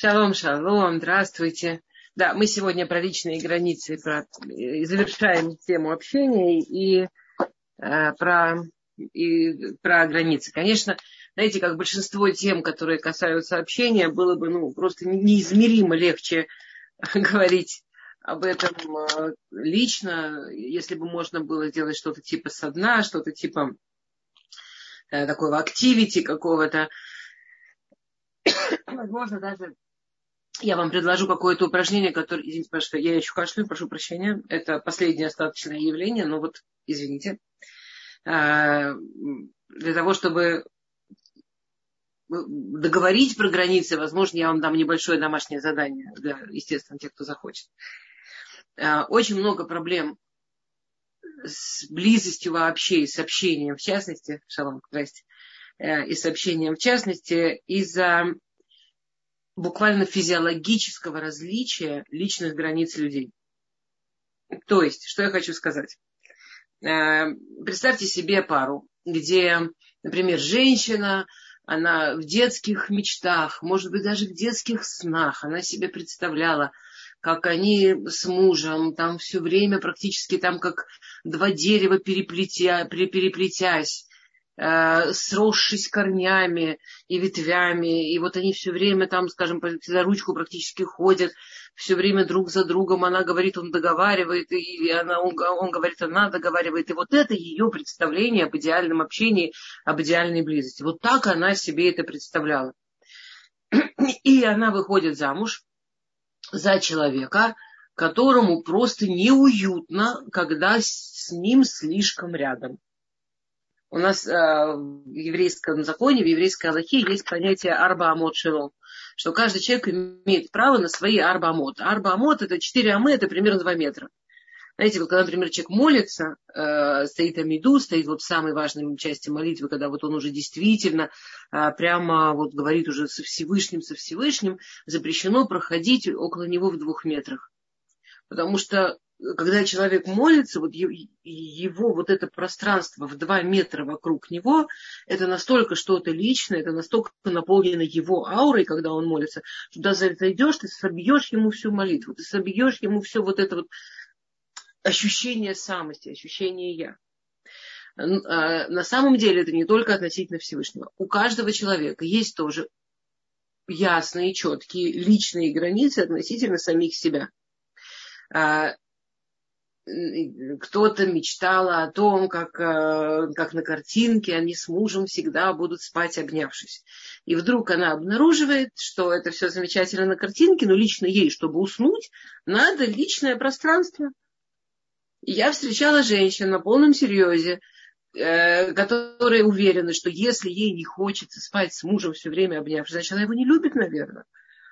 Шалом, шалом, здравствуйте. Да, мы сегодня про личные границы, про, завершаем тему общения и, э, про, и про границы. Конечно, знаете, как большинство тем, которые касаются общения, было бы ну, просто неизмеримо легче говорить об этом э, лично, если бы можно было сделать что-то типа со дна, что-то типа э, такого активити какого-то. Возможно, даже я вам предложу какое-то упражнение, которое, извините, пожалуйста, я еще кашлю, прошу прощения. Это последнее остаточное явление, но вот, извините. А, для того, чтобы договорить про границы, возможно, я вам дам небольшое домашнее задание для, естественно, тех, кто захочет. А, очень много проблем с близостью вообще и с общением, в частности, шалом, здрасте, э, и с общением, в частности, из-за буквально физиологического различия личных границ людей. То есть, что я хочу сказать. Э, представьте себе пару, где, например, женщина, она в детских мечтах, может быть, даже в детских снах, она себе представляла, как они с мужем там все время практически там как два дерева переплетя, переплетясь, э, сросшись корнями и ветвями, и вот они все время там, скажем, за ручку практически ходят, все время друг за другом, она говорит, он договаривает, и она, он, он говорит, она договаривает, и вот это ее представление об идеальном общении, об идеальной близости. Вот так она себе это представляла. И она выходит замуж за человека, которому просто неуютно, когда с ним слишком рядом. У нас э, в еврейском законе, в еврейской Аллахе есть понятие арба амот шило, что каждый человек имеет право на свои арба амот. Арба амот это 4 амы, это примерно 2 метра. Знаете, вот когда, например, человек молится, э, стоит амиду, стоит вот в самой важной части молитвы, когда вот он уже действительно э, прямо вот говорит уже со Всевышним, со Всевышним, запрещено проходить около него в двух метрах. Потому что когда человек молится, вот его вот это пространство в два метра вокруг него, это настолько что-то личное, это настолько наполнено его аурой, когда он молится, туда зайдешь, ты собьешь ему всю молитву, ты собьешь ему все вот это вот ощущение самости, ощущение я. А, на самом деле это не только относительно Всевышнего. У каждого человека есть тоже ясные, четкие личные границы относительно самих себя а, кто-то мечтал о том, как, э, как на картинке они с мужем всегда будут спать, обнявшись. И вдруг она обнаруживает, что это все замечательно на картинке, но лично ей, чтобы уснуть, надо личное пространство. Я встречала женщин на полном серьезе, э, которые уверены, что если ей не хочется спать с мужем все время обнявшись, значит, она его не любит, наверное.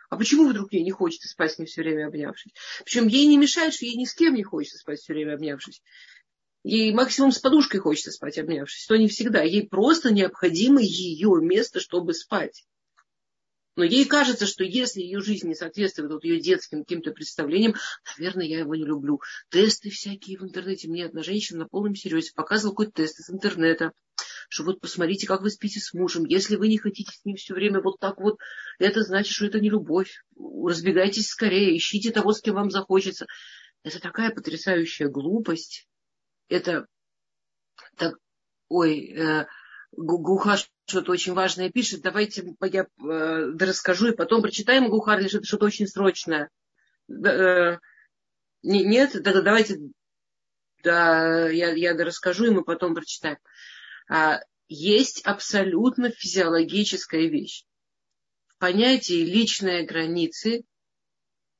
А почему вдруг ей не хочется спать с ним все время обнявшись? Причем ей не мешает, что ей ни с кем не хочется спать все время обнявшись. Ей максимум с подушкой хочется спать обнявшись. То не всегда. Ей просто необходимо ее место, чтобы спать. Но ей кажется, что если ее жизнь не соответствует вот ее детским каким-то представлениям, наверное, я его не люблю. Тесты всякие в интернете. Мне одна женщина на полном серьезе показывала какой-то тест из интернета что вот посмотрите, как вы спите с мужем. Если вы не хотите с ним все время вот так вот, это значит, что это не любовь. Разбегайтесь скорее, ищите того, с кем вам захочется. Это такая потрясающая глупость. Это так, ой, э, Гухар что-то очень важное пишет. Давайте я э, расскажу и потом прочитаем Гухар, или что-то, очень срочное. э, нет, тогда давайте да, я, я расскажу, и мы потом прочитаем. А, есть абсолютно физиологическая вещь. В понятии личные границы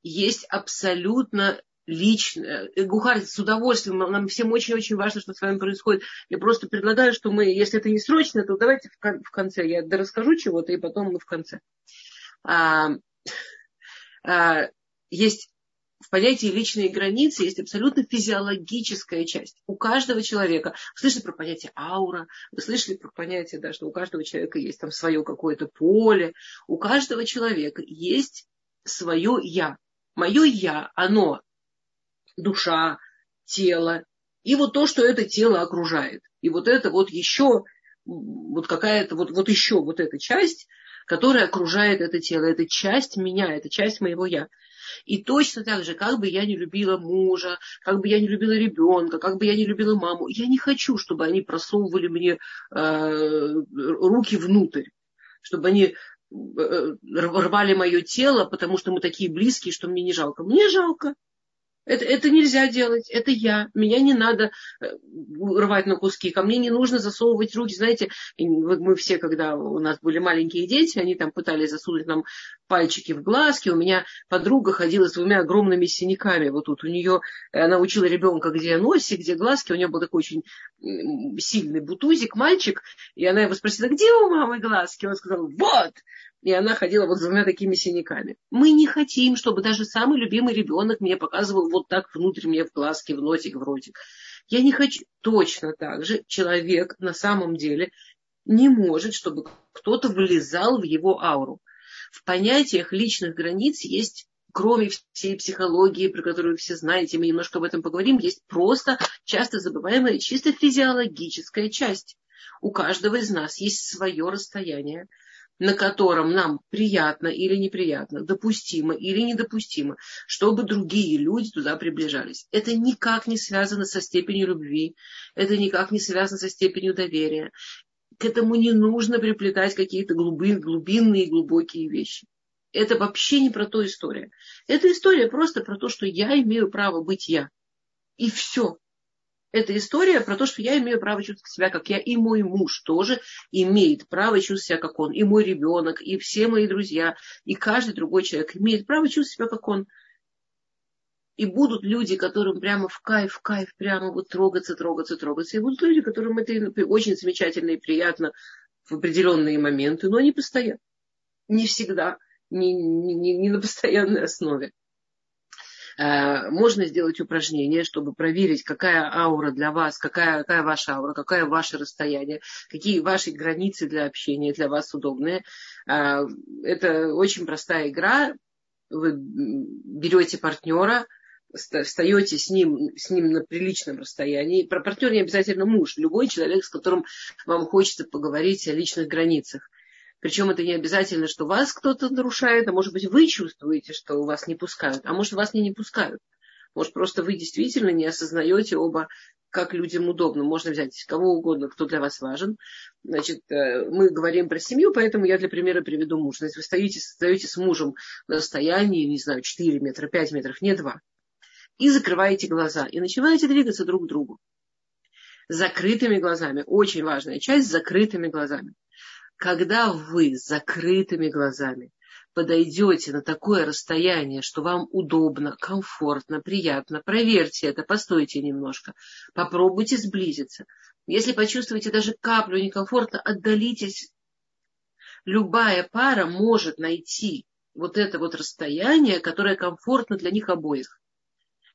есть абсолютно лично. Э, Гухар, с удовольствием, нам всем очень-очень важно, что с вами происходит. Я просто предлагаю, что мы, если это не срочно, то давайте в конце. Я расскажу чего-то, и потом мы в конце. А, а, есть в понятии личные границы есть абсолютно физиологическая часть. У каждого человека. Вы слышали про понятие аура, вы слышали про понятие, да, что у каждого человека есть там свое какое-то поле. У каждого человека есть свое я. Мое я, оно душа, тело, и вот то, что это тело окружает. И вот это вот еще, вот какая-то, вот, вот еще вот эта часть, которая окружает это тело. Это часть меня, это часть моего я. И точно так же, как бы я не любила мужа, как бы я не любила ребенка, как бы я не любила маму, я не хочу, чтобы они просовывали мне э, руки внутрь, чтобы они э, рвали мое тело, потому что мы такие близкие, что мне не жалко. Мне жалко. Это, это нельзя делать, это я. Меня не надо э, рвать на куски, ко мне не нужно засовывать руки. Знаете, мы все, когда у нас были маленькие дети, они там пытались засунуть нам пальчики в глазки. У меня подруга ходила с двумя огромными синяками. Вот тут у нее, она учила ребенка, где носик, где глазки. У нее был такой очень сильный бутузик, мальчик. И она его спросила, где у мамы глазки? Он сказал, вот и она ходила вот с двумя такими синяками. Мы не хотим, чтобы даже самый любимый ребенок мне показывал вот так внутрь мне в глазки, в носик, в ротик. Я не хочу. Точно так же человек на самом деле не может, чтобы кто-то влезал в его ауру. В понятиях личных границ есть кроме всей психологии, про которую вы все знаете, мы немножко об этом поговорим, есть просто часто забываемая чисто физиологическая часть. У каждого из нас есть свое расстояние, на котором нам приятно или неприятно, допустимо или недопустимо, чтобы другие люди туда приближались. Это никак не связано со степенью любви, это никак не связано со степенью доверия. К этому не нужно приплетать какие-то глубинные и глубокие вещи. Это вообще не про ту историю. Это история просто про то, что я имею право быть я. И все эта история про то, что я имею право чувствовать себя, как я, и мой муж тоже имеет право чувствовать себя, как он, и мой ребенок, и все мои друзья, и каждый другой человек имеет право чувствовать себя, как он. И будут люди, которым прямо в кайф, в кайф, прямо вот трогаться, трогаться, трогаться. И будут люди, которым это очень замечательно и приятно в определенные моменты, но не постоянно. Не всегда, не, не, не на постоянной основе. Э, можно сделать упражнение, чтобы проверить, какая аура для вас, какая, какая ваша аура, какое ваше расстояние, какие ваши границы для общения для вас удобные. Э, это очень простая игра. Вы берете партнера, встаете с ним, с ним на приличном расстоянии. Про партнер не обязательно муж, любой человек, с которым вам хочется поговорить о личных границах. Причем это не обязательно, что вас кто-то нарушает, а может быть вы чувствуете, что вас не пускают, а может вас не, не пускают. Может просто вы действительно не осознаете оба, как людям удобно. Можно взять кого угодно, кто для вас важен. Значит, э, мы говорим про семью, поэтому я для примера приведу мужа. Значит, вы стоите, стоите с мужем на расстоянии, не знаю, 4 метра, 5 метров, не 2. И закрываете глаза. И начинаете двигаться друг к другу. Закрытыми глазами. Очень важная часть с закрытыми глазами когда вы с закрытыми глазами подойдете на такое расстояние, что вам удобно, комфортно, приятно, проверьте это, постойте немножко, попробуйте сблизиться. Если почувствуете даже каплю некомфортно, отдалитесь. Любая пара может найти вот это вот расстояние, которое комфортно для них обоих.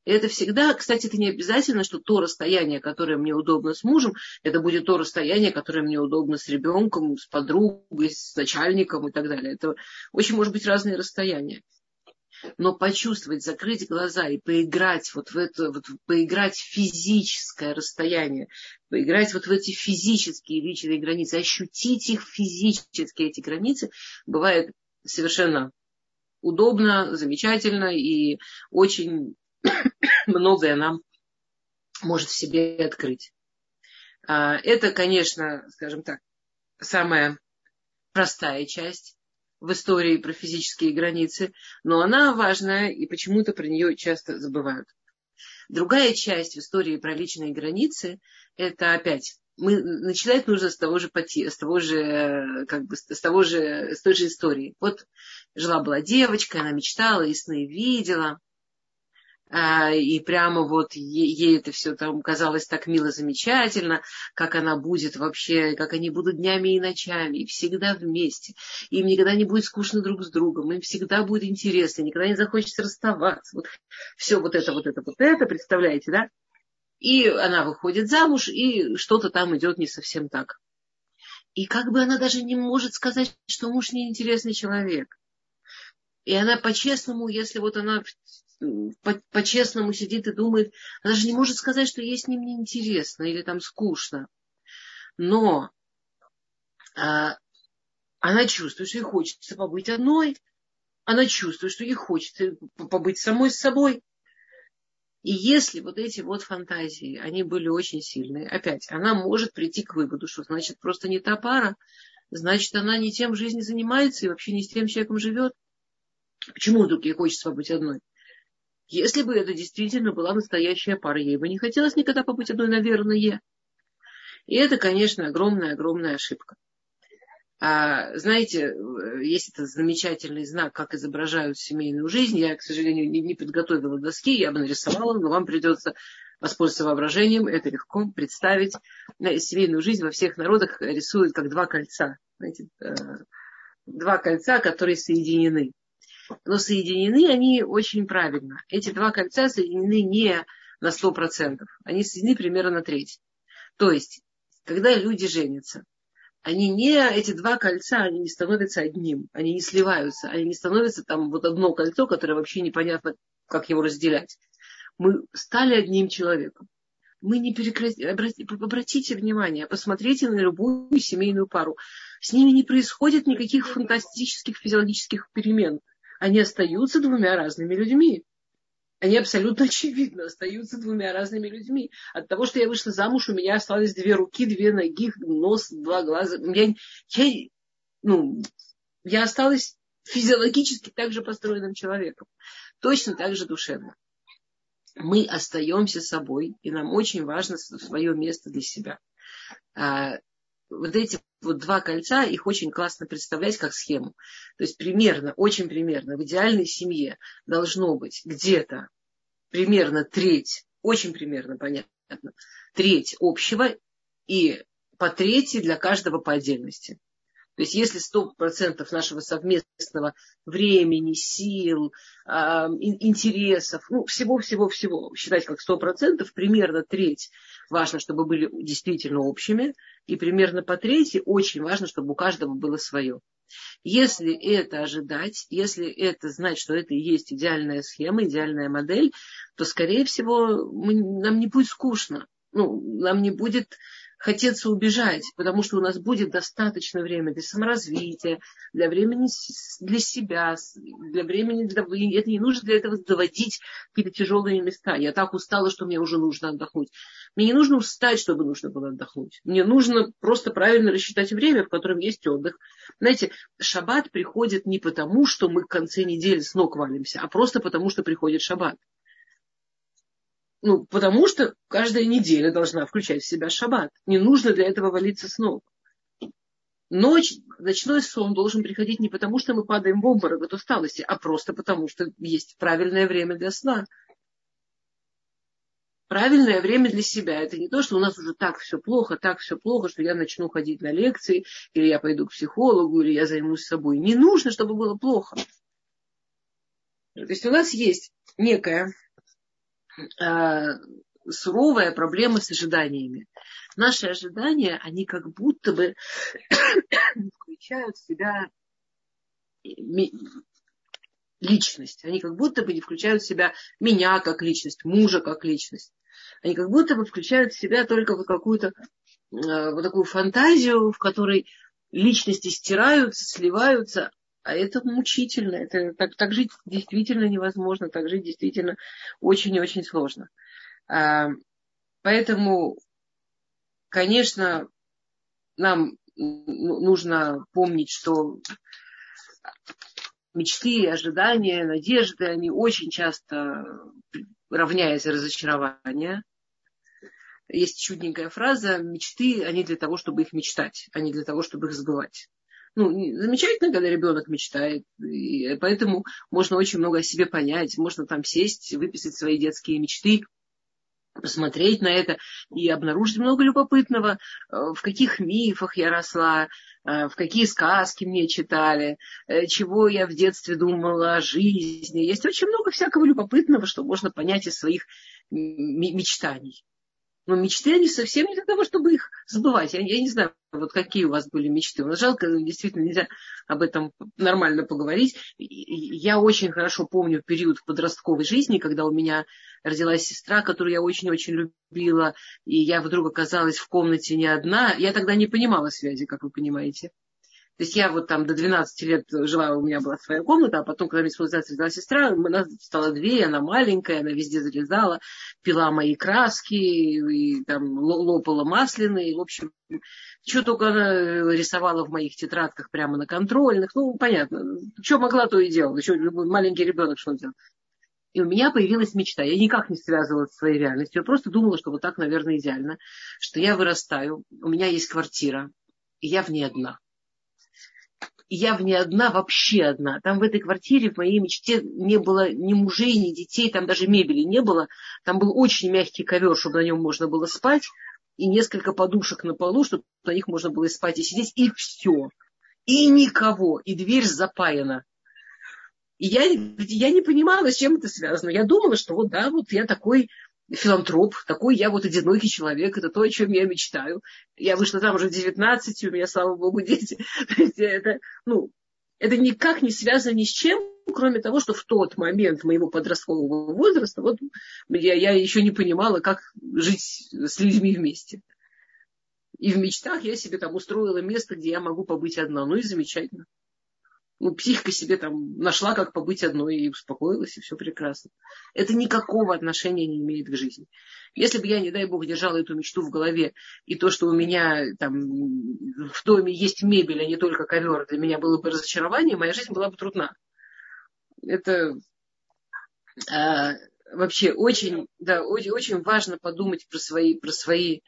И это всегда, кстати, это не обязательно, что то расстояние, которое мне удобно с мужем, это будет то расстояние, которое мне удобно с ребенком, с подругой, с начальником и так далее. Это очень может быть разные расстояния. Но почувствовать, закрыть глаза и поиграть вот в это, вот, поиграть в физическое расстояние, поиграть вот в эти физические личные границы, ощутить их физически, эти границы, бывает совершенно удобно, замечательно и очень многое нам может в себе открыть. А, это, конечно, скажем так, самая простая часть в истории про физические границы, но она важная, и почему-то про нее часто забывают. Другая часть в истории про личные границы – это опять мы, начинать нужно с того же с того же, как бы, с того же, с той же истории. Вот жила была девочка, она мечтала и сны видела – и прямо вот ей это все там казалось так мило, замечательно, как она будет вообще, как они будут днями и ночами, и всегда вместе. Им никогда не будет скучно друг с другом, им всегда будет интересно, никогда не захочется расставаться. Вот все вот это, вот это, вот это, представляете, да? И она выходит замуж, и что-то там идет не совсем так. И как бы она даже не может сказать, что муж неинтересный человек. И она по-честному, если вот она по-честному сидит и думает, она же не может сказать, что ей с ним неинтересно или там скучно. Но а, Она чувствует, что ей хочется побыть одной. Она чувствует, что ей хочется побыть самой с собой. И если вот эти вот фантазии, они были очень сильные, опять, она может прийти к выводу, что значит просто не та пара, значит она не тем в жизни занимается и вообще не с тем человеком живет. Почему вдруг ей хочется побыть одной? Если бы это действительно была настоящая пара, ей бы не хотелось никогда побыть одной, наверное. И это, конечно, огромная-огромная ошибка. А, знаете, есть этот замечательный знак, как изображают семейную жизнь. Я, к сожалению, не, не подготовила доски, я бы нарисовала, но вам придется воспользоваться воображением. Это легко представить. Семейную жизнь во всех народах рисуют как два кольца. Знаете, э, два кольца, которые соединены. Но соединены они очень правильно. Эти два кольца соединены не на 100%. Они соединены примерно на треть. То есть, когда люди женятся, они не, эти два кольца, они не становятся одним, они не сливаются, они не становятся там вот одно кольцо, которое вообще непонятно, как его разделять. Мы стали одним человеком. Мы не прекратили, обратите внимание, посмотрите на любую семейную пару. С ними не происходит никаких фантастических физиологических перемен. Они остаются двумя разными людьми они абсолютно очевидно остаются двумя разными людьми. От того, что я вышла замуж, у меня осталось две руки, две ноги, нос, два глаза. Я, я, ну, я осталась физиологически также построенным человеком. Точно так же душевно. Мы остаемся собой, и нам очень важно свое место для себя. Вот эти вот два кольца, их очень классно представлять как схему. То есть примерно, очень примерно, в идеальной семье должно быть где-то примерно треть, очень примерно понятно, треть общего и по трети для каждого по отдельности. То есть если 100% нашего совместного времени, сил, э, интересов, ну, всего-всего-всего считать как 100%, примерно треть важно, чтобы были действительно общими, и примерно по трети очень важно, чтобы у каждого было свое. Если это ожидать, если это знать, что это и есть идеальная схема, идеальная модель, то, скорее всего, мы, нам не будет скучно. Ну, нам не будет хотеться убежать, потому что у нас будет достаточно времени для саморазвития, для времени для себя, для времени для... Это не нужно для этого доводить какие-то тяжелые места. Я так устала, что мне уже нужно отдохнуть. Мне не нужно устать, чтобы нужно было отдохнуть. Мне нужно просто правильно рассчитать время, в котором есть отдых. Знаете, шаббат приходит не потому, что мы в конце недели с ног валимся, а просто потому, что приходит шаббат. Ну, потому что каждая неделя должна включать в себя шаббат. Не нужно для этого валиться с ног. Ночь, ночной сон должен приходить не потому, что мы падаем в обморок от усталости, а просто потому, что есть правильное время для сна. Правильное время для себя. Это не то, что у нас уже так все плохо, так все плохо, что я начну ходить на лекции, или я пойду к психологу, или я займусь собой. Не нужно, чтобы было плохо. То есть у нас есть некая суровая проблема с ожиданиями. Наши ожидания, они как будто бы включают в себя личность. Они как будто бы не включают в себя меня как личность, мужа как личность. Они как будто бы включают в себя только вот какую-то э, вот такую фантазию, в которой личности стираются, сливаются, а это мучительно. Это, так, так жить действительно невозможно, так жить действительно очень и очень сложно. А, поэтому, конечно, нам нужно помнить, что мечты, ожидания, надежды, они очень часто равняются разочарования. Есть чудненькая фраза, мечты, они для того, чтобы их мечтать, а не для того, чтобы их сбывать ну, замечательно, когда ребенок мечтает. И поэтому можно очень много о себе понять. Можно там сесть, выписать свои детские мечты, посмотреть на это и обнаружить много любопытного, э, в каких мифах я росла, э, в какие сказки мне читали, э, чего я в детстве думала о жизни. Есть очень много всякого любопытного, что можно понять из своих мечтаний. Но мечты, они совсем не для того, чтобы их сбывать. Я, я не знаю, вот какие у вас были мечты. Вот жалко, действительно, нельзя об этом нормально поговорить. Я очень хорошо помню период подростковой жизни, когда у меня родилась сестра, которую я очень-очень любила, и я вдруг оказалась в комнате не одна. Я тогда не понимала связи, как вы понимаете. То есть я вот там до 12 лет жила, у меня была своя комната, а потом, когда мне исполнилась родила сестра, у нас стало две, она маленькая, она везде залезала, пила мои краски, и там лопала масляные, в общем, что только она рисовала в моих тетрадках прямо на контрольных, ну, понятно, что могла, то и делала, еще маленький ребенок что делал. И у меня появилась мечта. Я никак не связывала с своей реальностью. Я просто думала, что вот так, наверное, идеально. Что я вырастаю, у меня есть квартира, и я в ней одна. И я в ней одна, вообще одна. Там в этой квартире в моей мечте не было ни мужей, ни детей, там даже мебели не было. Там был очень мягкий ковер, чтобы на нем можно было спать, и несколько подушек на полу, чтобы на них можно было спать и сидеть, и все. И никого, и дверь запаяна. И я, я не понимала, с чем это связано. Я думала, что вот да, вот я такой филантроп, такой я вот одинокий человек, это то, о чем я мечтаю. Я вышла там уже в 19, у меня, слава богу, дети. это, ну, это никак не связано ни с чем, кроме того, что в тот момент моего подросткового возраста вот, я, я еще не понимала, как жить с людьми вместе. И в мечтах я себе там устроила место, где я могу побыть одна. Ну и замечательно ну, психика себе там нашла, как побыть одной и успокоилась, и все прекрасно. Это никакого отношения не имеет к жизни. Если бы я, не дай бог, держала эту мечту в голове, и то, что у меня там в доме есть мебель, а не только ковер, для меня было бы разочарование, моя жизнь была бы трудна. Это а, вообще очень, да, очень, очень важно подумать про свои, про свои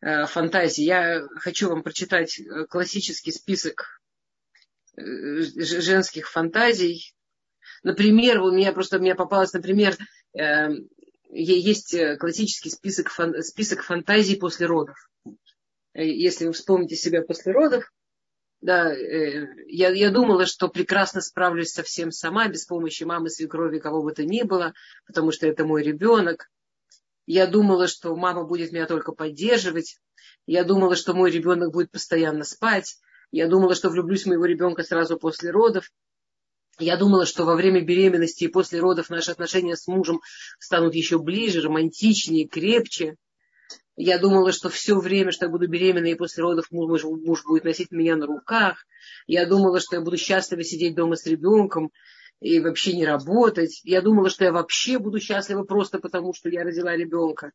а, фантазии. Я хочу вам прочитать э, классический список женских фантазий. Например, у меня просто у меня попалось, например, э, есть классический список, фан, список фантазий после родов. Э, если вы вспомните себя после родов, да, я, я думала, что прекрасно справлюсь совсем сама, без помощи мамы, свекрови, кого бы то ни было, потому что это мой ребенок. Я думала, что мама будет меня только поддерживать. Я думала, что мой ребенок будет постоянно спать. Я думала, что влюблюсь в моего ребенка сразу после родов. Я думала, что во время беременности и после родов наши отношения с мужем станут еще ближе, романтичнее, крепче. Я думала, что все время, что я буду беременна, и после родов муж, муж будет носить меня на руках. Я думала, что я буду счастлива сидеть дома с ребенком и вообще не работать. Я думала, что я вообще буду счастлива просто потому, что я родила ребенка.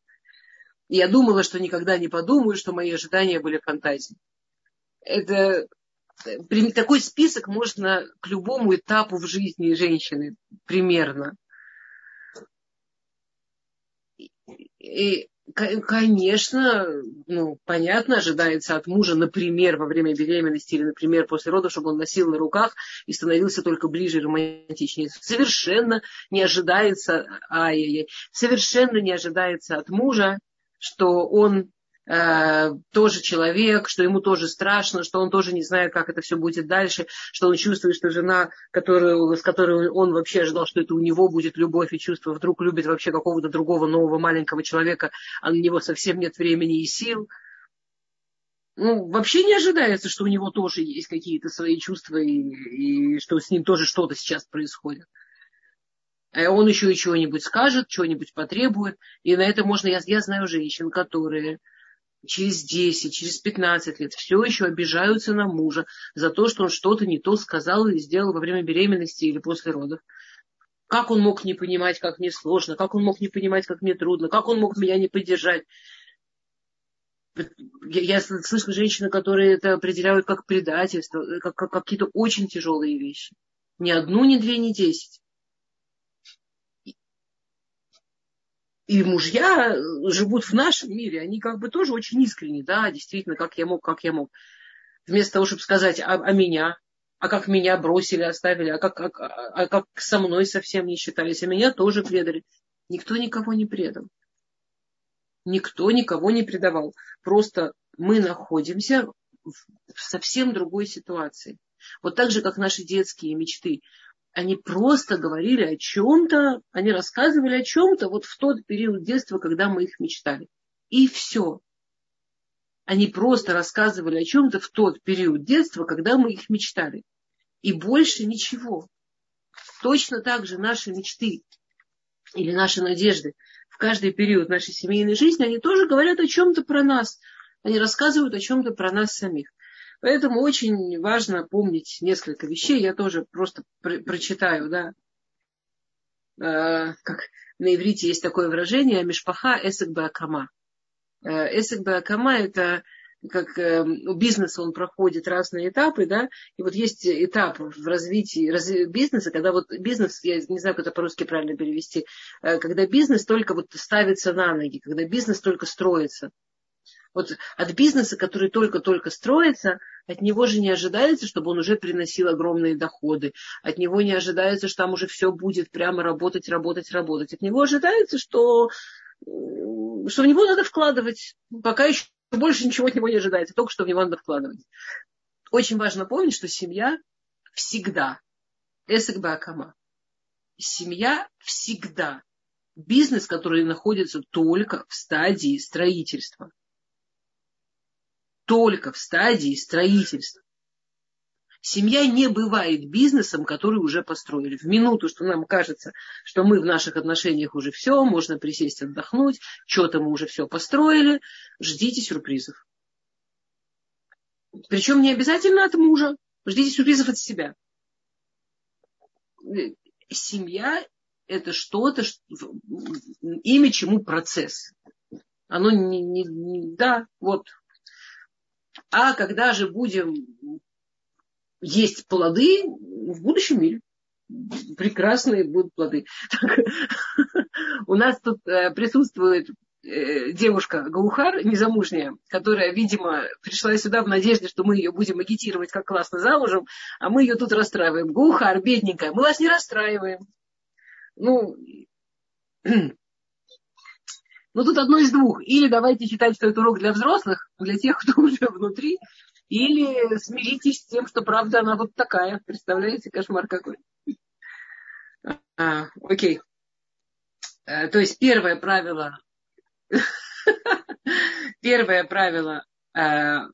Я думала, что никогда не подумаю, что мои ожидания были фантазией это такой список можно к любому этапу в жизни женщины примерно. И, конечно, ну, понятно, ожидается от мужа, например, во время беременности или, например, после родов, чтобы он носил на руках и становился только ближе и романтичнее. Совершенно не ожидается, ай-яй-яй, совершенно не ожидается от мужа, что он тоже человек, что ему тоже страшно, что он тоже не знает, как это все будет дальше, что он чувствует, что жена, которую, с которой он вообще ожидал, что это у него будет любовь и чувство, вдруг любит вообще какого-то другого нового маленького человека, а на него совсем нет времени и сил. Ну, вообще не ожидается, что у него тоже есть какие-то свои чувства и, и что с ним тоже что-то сейчас происходит. А он еще и чего-нибудь скажет, чего-нибудь потребует. И на это можно, я, я знаю женщин, которые через 10, через 15 лет все еще обижаются на мужа за то, что он что-то не то сказал или сделал во время беременности или после родов. Как он мог не понимать, как мне сложно, как он мог не понимать, как мне трудно, как он мог меня не поддержать. Я, я слышу женщины, которые это определяют как предательство, как, как какие-то очень тяжелые вещи. Ни одну, ни две, ни десять. И мужья живут в нашем мире, они как бы тоже очень искренне, да, действительно, как я мог, как я мог. Вместо того, чтобы сказать, а, а меня, а как меня бросили, оставили, а как, как, а как со мной совсем не считались, а меня тоже предали. Никто никого не предал. Никто никого не предавал. Просто мы находимся в совсем другой ситуации. Вот так же, как наши детские мечты они просто говорили о чем-то, они рассказывали о чем-то вот в тот период детства, когда мы их мечтали. И все. Они просто рассказывали о чем-то в тот период детства, когда мы их мечтали. И больше ничего. Точно так же наши мечты или наши надежды в каждый период нашей семейной жизни, они тоже говорят о чем-то про нас. Они рассказывают о чем-то про нас самих. Поэтому очень важно помнить несколько вещей. Я тоже просто про- прочитаю, да. Э, как на иврите есть такое выражение «мишпаха эсек бакама». Э, эсек бакама – это как э, у бизнеса он проходит разные этапы, да, и вот есть этап в развитии разви, бизнеса, когда вот бизнес, я не знаю, как это по-русски правильно перевести, э, когда бизнес только вот ставится на ноги, когда бизнес только строится. Вот от бизнеса, который только-только строится, от него же не ожидается, чтобы он уже приносил огромные доходы. От него не ожидается, что там уже все будет прямо работать, работать, работать. От него ожидается, что, что в него надо вкладывать. Пока еще больше ничего от него не ожидается, только что в него надо вкладывать. Очень важно помнить, что семья всегда, эсэк бакама, семья всегда бизнес, который находится только в стадии строительства. Только в стадии строительства. Семья не бывает бизнесом, который уже построили. В минуту, что нам кажется, что мы в наших отношениях уже все, можно присесть отдохнуть, что-то мы уже все построили, ждите сюрпризов. Причем не обязательно от мужа, ждите сюрпризов от себя. Семья это что-то, имя чему процесс. Оно не, не, не, да, вот. А когда же будем есть плоды в будущем мире. Прекрасные будут плоды. У нас тут э, присутствует э, девушка Гаухар, незамужняя, которая, видимо, пришла сюда в надежде, что мы ее будем агитировать, как классно замужем, а мы ее тут расстраиваем. Гаухар, бедненькая, мы вас не расстраиваем. Ну, ну, тут одно из двух. Или давайте считать, что это урок для взрослых, для тех, кто уже внутри, или смиритесь с тем, что правда она вот такая. Представляете, кошмар какой. А, окей. А, то есть первое правило, первое правило а,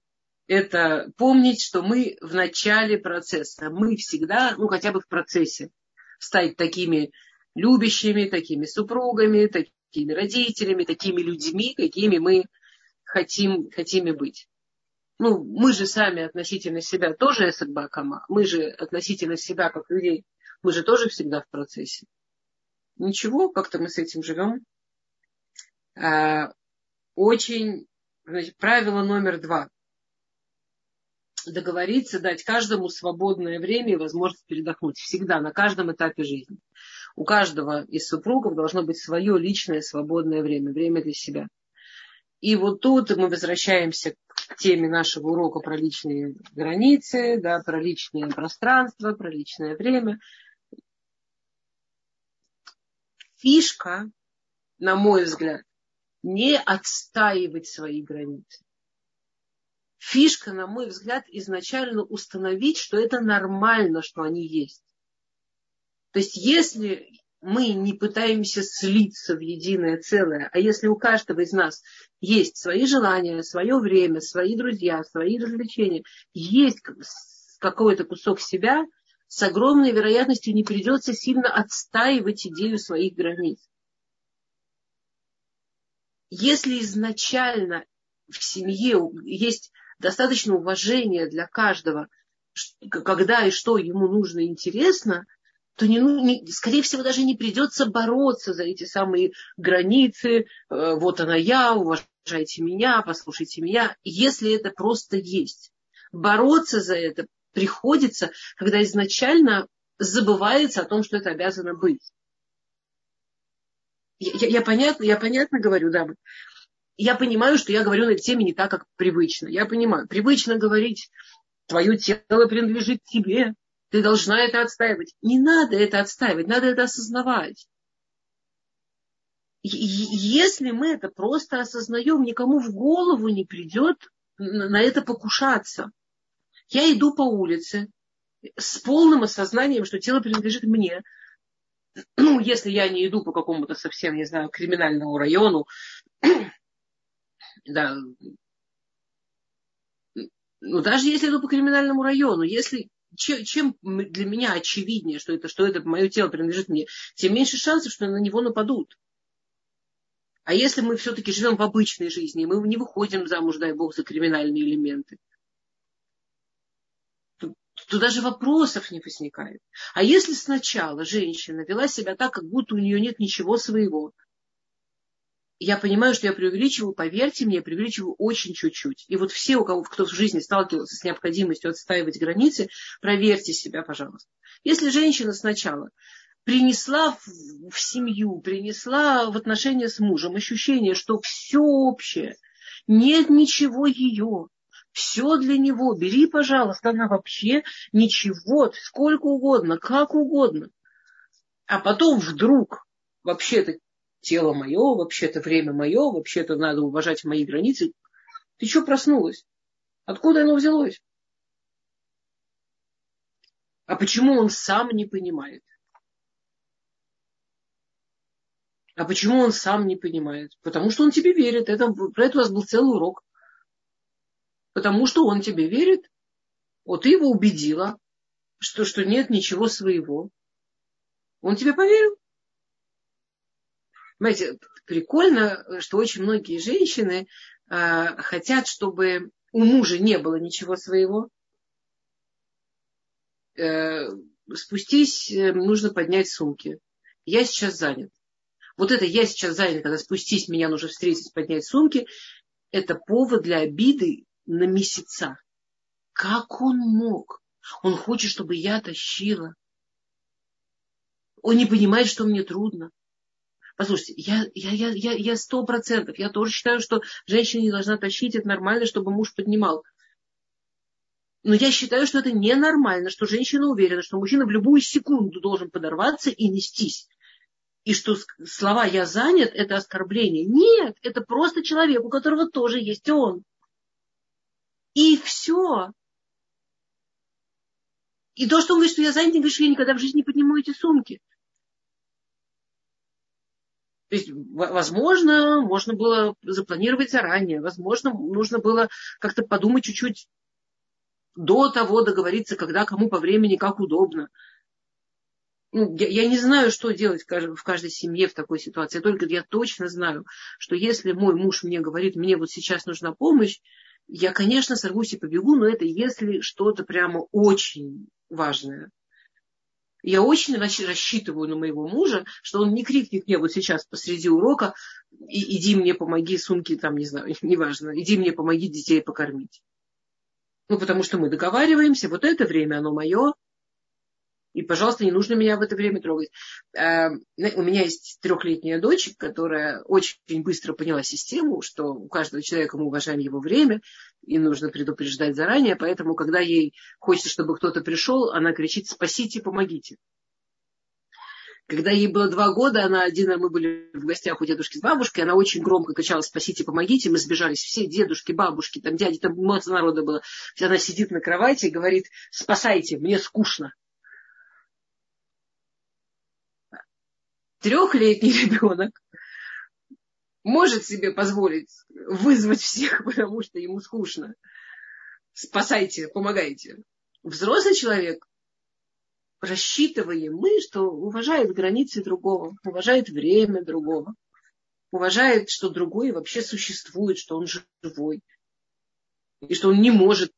это помнить, что мы в начале процесса. Мы всегда, ну хотя бы в процессе, стать такими любящими, такими супругами, такими родителями, такими людьми, какими мы хотим, хотим быть ну, мы же сами относительно себя тоже эсэкбакама, мы же относительно себя как людей, мы же тоже всегда в процессе. Ничего, как-то мы с этим живем. А, очень, значит, правило номер два. Договориться, дать каждому свободное время и возможность передохнуть. Всегда, на каждом этапе жизни. У каждого из супругов должно быть свое личное свободное время, время для себя. И вот тут мы возвращаемся к теме нашего урока про личные границы, да, про личное пространство, про личное время. Фишка, на мой взгляд, не отстаивать свои границы. Фишка, на мой взгляд, изначально установить, что это нормально, что они есть. То есть, если мы не пытаемся слиться в единое целое, а если у каждого из нас есть свои желания, свое время, свои друзья, свои развлечения, есть какой-то кусок себя, с огромной вероятностью не придется сильно отстаивать идею своих границ. Если изначально в семье есть достаточно уважения для каждого, когда и что ему нужно и интересно – то, не, ну, не, скорее всего, даже не придется бороться за эти самые границы. Э, вот она я, уважайте меня, послушайте меня. Если это просто есть. Бороться за это приходится, когда изначально забывается о том, что это обязано быть. Я, я, я, понятно, я понятно говорю, да. Я понимаю, что я говорю на теме не так, как привычно. Я понимаю, привычно говорить, твое тело принадлежит тебе, ты должна это отстаивать. Не надо это отстаивать, надо это осознавать. Если мы это просто осознаем, никому в голову не придет на это покушаться. Я иду по улице с полным осознанием, что тело принадлежит мне. Ну, если я не иду по какому-то совсем, не знаю, криминальному району, да, ну, даже если иду по криминальному району, если чем, для меня очевиднее, что это, что это мое тело принадлежит мне, тем меньше шансов, что на него нападут. А если мы все-таки живем в обычной жизни, мы не выходим замуж, дай бог, за криминальные элементы, то даже вопросов не возникает. А если сначала женщина вела себя так, как будто у нее нет ничего своего, я понимаю, что я преувеличиваю, поверьте мне, я преувеличиваю очень чуть-чуть. И вот все, у кого кто в жизни сталкивался с необходимостью отстаивать границы, проверьте себя, пожалуйста. Если женщина сначала принесла в, семью, принесла в отношения с мужем ощущение, что все общее, нет ничего ее, все для него, бери, пожалуйста, она вообще ничего, сколько угодно, как угодно. А потом вдруг вообще-то тело мое, вообще-то время мое, вообще-то надо уважать мои границы. Ты что проснулась? Откуда оно взялось? А почему он сам не понимает? А почему он сам не понимает? Потому что он тебе верит. Это, про это у вас был целый урок. Потому что он тебе верит. Вот ты его убедила, что, что нет ничего своего. Он тебе поверил. Понимаете, прикольно, что очень многие женщины э, хотят, чтобы у мужа не было ничего своего. Э, спустись, э, нужно поднять сумки. Я сейчас занят. Вот это я сейчас занят, когда спустись, меня нужно встретить, поднять сумки. Это повод для обиды на месяца. Как он мог? Он хочет, чтобы я тащила. Он не понимает, что мне трудно. Послушайте, я, я, я, я, я сто процентов, я тоже считаю, что женщина не должна тащить, это нормально, чтобы муж поднимал. Но я считаю, что это ненормально, что женщина уверена, что мужчина в любую секунду должен подорваться и нестись. И что слова «я занят» – это оскорбление. Нет, это просто человек, у которого тоже есть он. И все. И то, что он говорит, что я занят, не говорит, что я никогда в жизни не подниму эти сумки. То есть, возможно, можно было запланировать заранее, возможно, нужно было как-то подумать чуть-чуть до того, договориться, когда кому по времени, как удобно. Ну, я, я не знаю, что делать в каждой семье в такой ситуации. Только я точно знаю, что если мой муж мне говорит, мне вот сейчас нужна помощь, я, конечно, сорвусь и побегу, но это если что-то прямо очень важное. Я очень рассчитываю на моего мужа, что он не крикнет мне вот сейчас посреди урока, иди мне помоги сумки, там, не знаю, неважно, иди мне помоги детей покормить. Ну, потому что мы договариваемся, вот это время, оно мое, и, пожалуйста, не нужно меня в это время трогать. Э, у меня есть трехлетняя дочь, которая очень быстро поняла систему, что у каждого человека мы уважаем его время, и нужно предупреждать заранее. Поэтому, когда ей хочется, чтобы кто-то пришел, она кричит «спасите, помогите». Когда ей было два года, она один, мы были в гостях у дедушки с бабушкой, она очень громко кричала «спасите, помогите». Мы сбежались все, дедушки, бабушки, там дяди, там много народа было. Она сидит на кровати и говорит «спасайте, мне скучно». трехлетний ребенок может себе позволить вызвать всех, потому что ему скучно. Спасайте, помогайте. Взрослый человек, рассчитываем мы, что уважает границы другого, уважает время другого, уважает, что другой вообще существует, что он живой, и что он не может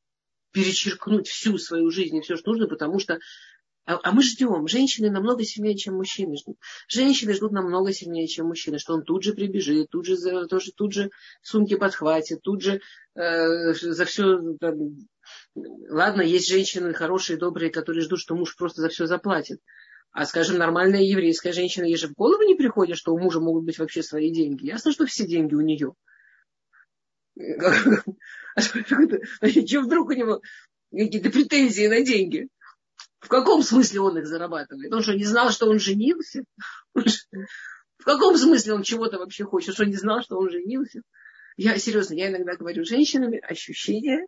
перечеркнуть всю свою жизнь и все, что нужно, потому что а, а мы ждем. Женщины намного сильнее, чем мужчины. Женщины ждут намного сильнее, чем мужчины, что он тут же прибежит, тут же, тоже, тут же сумки подхватит, тут же э, за все... Там, ладно, есть женщины хорошие, добрые, которые ждут, что муж просто за все заплатит. А, скажем, нормальная еврейская женщина, ей же в голову не приходит, что у мужа могут быть вообще свои деньги. Ясно, что все деньги у нее. А что вдруг у него какие-то претензии на деньги? В каком смысле он их зарабатывает? Он что, не знал, что он женился? В каком смысле он чего-то вообще хочет? Что не знал, что он женился? Я серьезно, я иногда говорю с женщинами, ощущение,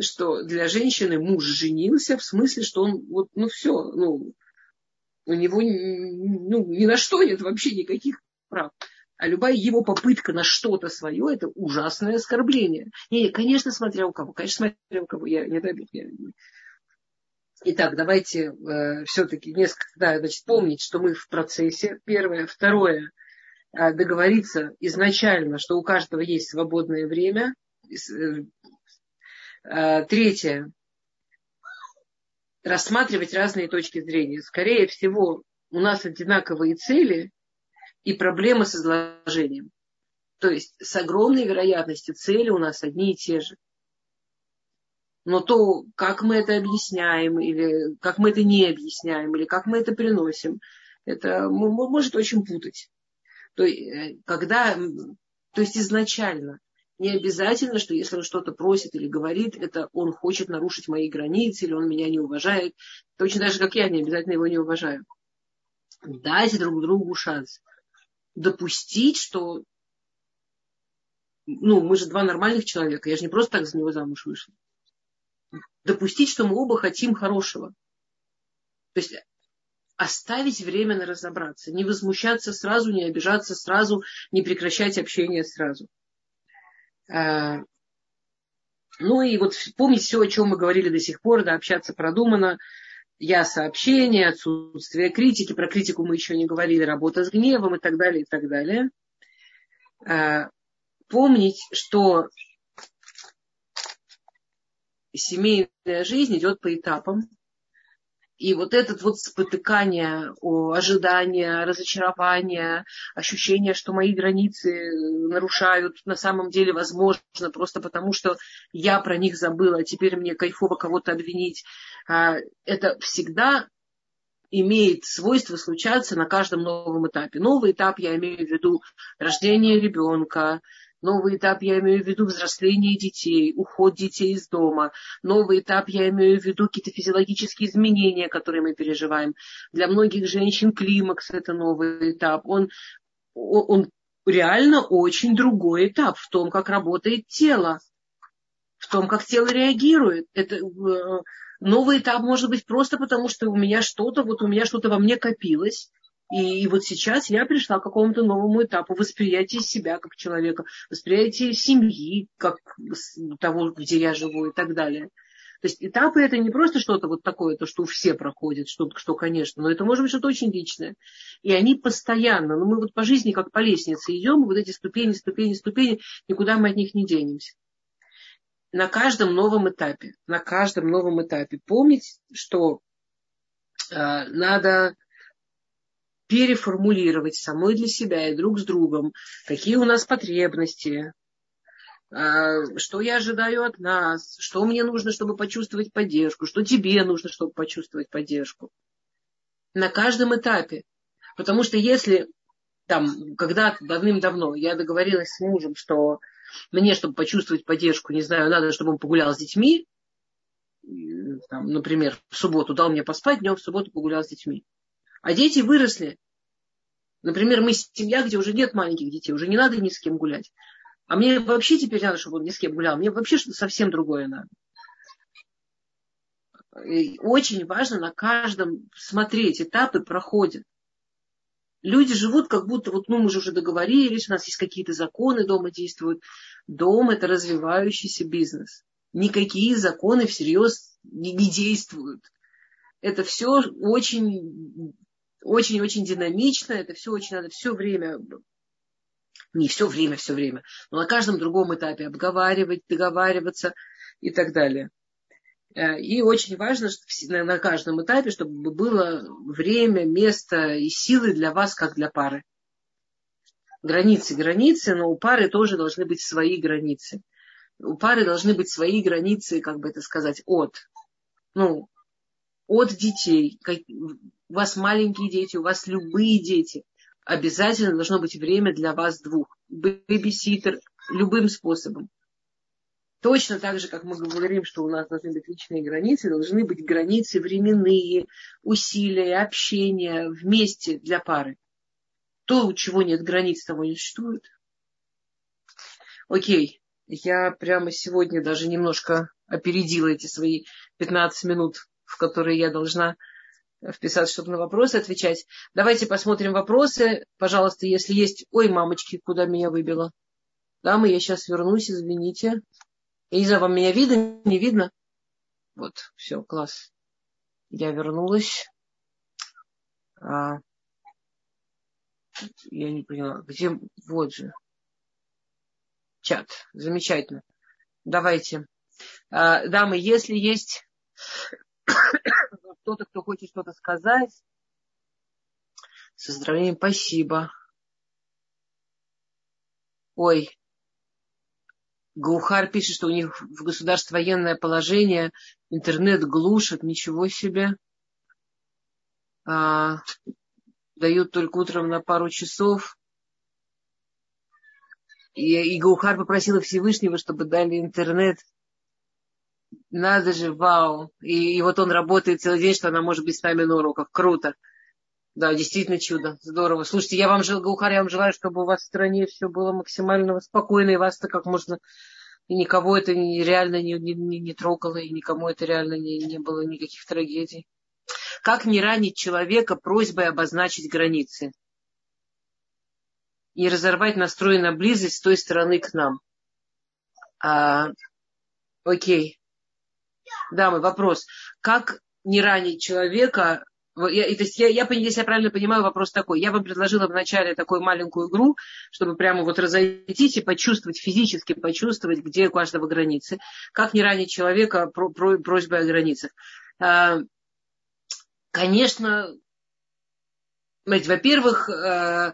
что для женщины муж женился в смысле, что он вот, ну все, ну, у него ну, ни на что нет вообще никаких прав. А любая его попытка на что-то свое, это ужасное оскорбление. Не, конечно, смотря у кого. Конечно, смотря у кого. Я не дай я, Итак, давайте э, все-таки несколько, да, значит, помнить, что мы в процессе. Первое. Второе. Э, договориться изначально, что у каждого есть свободное время. Э, э, третье. рассматривать разные точки зрения. Скорее всего, у нас одинаковые цели и проблемы с изложением. То есть с огромной вероятностью цели у нас одни и те же. Но то, как мы это объясняем, или как мы это не объясняем, или как мы это приносим, это может очень путать. То, э, когда, то есть изначально не обязательно, что если он что-то просит или говорит, это он хочет нарушить мои границы, или он меня не уважает. Точно так же, как я не обязательно его не уважаю. Дайте друг другу шанс. Допустить, что ну, мы же два нормальных человека, я же не просто так за него замуж вышла. Допустить, что мы оба хотим хорошего. То есть оставить время на разобраться, не возмущаться сразу, не обижаться сразу, не прекращать общение сразу. А, ну и вот помнить все, о чем мы говорили до сих пор, да, общаться продуманно, я сообщение, отсутствие критики, про критику мы еще не говорили, работа с гневом и так далее, и так далее. А, помнить, что семейная жизнь идет по этапам, и вот этот вот спотыкание, ожидание, разочарование, ощущение, что мои границы нарушают, на самом деле возможно, просто потому что я про них забыла, а теперь мне кайфово кого-то обвинить. А, это всегда имеет свойство случаться на каждом новом этапе. Новый этап я имею в виду рождение ребенка, Новый этап я имею в виду взросление детей, уход детей из дома. Новый этап я имею в виду какие-то физиологические изменения, которые мы переживаем. Для многих женщин климакс – это новый этап. Он, он реально очень другой этап в том, как работает тело, в том, как тело реагирует. Это э, новый этап может быть просто потому, что у меня что-то, вот у меня что-то во мне копилось, и, и вот сейчас я пришла к какому-то новому этапу восприятия себя как человека, восприятия семьи как того, где я живу и так далее. То есть этапы это не просто что-то вот такое, то, что все проходят, что, что, конечно, но это может быть что-то очень личное. И они постоянно, ну мы вот по жизни как по лестнице идем, вот эти ступени, ступени, ступени, никуда мы от них не денемся. На каждом новом этапе, на каждом новом этапе помнить, что э, надо переформулировать самой для себя и друг с другом, какие у нас потребности, а, что я ожидаю от нас, что мне нужно, чтобы почувствовать поддержку, что тебе нужно, чтобы почувствовать поддержку. На каждом этапе. Потому что если там, когда-то давным-давно я договорилась с мужем, что мне, чтобы почувствовать поддержку, не знаю, надо, чтобы он погулял с детьми, там, например, в субботу дал мне поспать, днем в субботу погулял с детьми. А дети выросли. Например, мы семья, где уже нет маленьких детей, уже не надо ни с кем гулять. А мне вообще теперь надо, чтобы он ни с кем гулял. Мне вообще что-то совсем другое надо. И очень важно на каждом смотреть, этапы проходят. Люди живут как будто, вот ну, мы же уже договорились, у нас есть какие-то законы, дома действуют. Дом – это развивающийся бизнес. Никакие законы всерьез не, не действуют. Это все очень очень-очень динамично, это все очень надо все время, не все время, все время, но на каждом другом этапе обговаривать, договариваться и так далее. Э, и очень важно что на каждом этапе, чтобы было время, место и силы для вас, как для пары. Границы, границы, но у пары тоже должны быть свои границы. У пары должны быть свои границы, как бы это сказать, от. Ну, от детей у вас маленькие дети, у вас любые дети, обязательно должно быть время для вас двух. Бэбиситер любым способом. Точно так же, как мы говорим, что у нас должны быть личные границы, должны быть границы временные, усилия, общения вместе для пары. То, у чего нет границ, того не существует. Окей, я прямо сегодня даже немножко опередила эти свои 15 минут, в которые я должна вписаться, чтобы на вопросы отвечать. Давайте посмотрим вопросы. Пожалуйста, если есть... Ой, мамочки, куда меня выбило? Дамы, я сейчас вернусь, извините. Я не знаю, вам меня видно, не видно? Вот, все, класс. Я вернулась. А, я не поняла, где... Вот же. Чат. Замечательно. Давайте. А, дамы, если есть кто-то, кто хочет что-то сказать. С поздравлением, спасибо. Ой, Гаухар пишет, что у них в государстве военное положение, интернет глушат, ничего себе. А, дают только утром на пару часов. И, и Гаухар попросила Всевышнего, чтобы дали интернет. Надо же, вау. И, и вот он работает целый день, что она может быть с нами на уроках. Круто. Да, действительно чудо. Здорово. Слушайте, я вам, Гаухар, я вам желаю, чтобы у вас в стране все было максимально спокойно, и вас-то как можно и никого это реально не, не, не трогало, и никому это реально не, не было никаких трагедий. Как не ранить человека просьбой обозначить границы? Не разорвать настрой на близость с той стороны к нам. А, окей. Да, мой вопрос. Как не ранить человека я, то есть я, я, если я правильно понимаю, вопрос такой. Я вам предложила вначале такую маленькую игру, чтобы прямо вот разойтись и почувствовать, физически почувствовать, где у каждого границы. Как не ранить человека про, про, просьбой о границах. А, конечно, во-первых, э,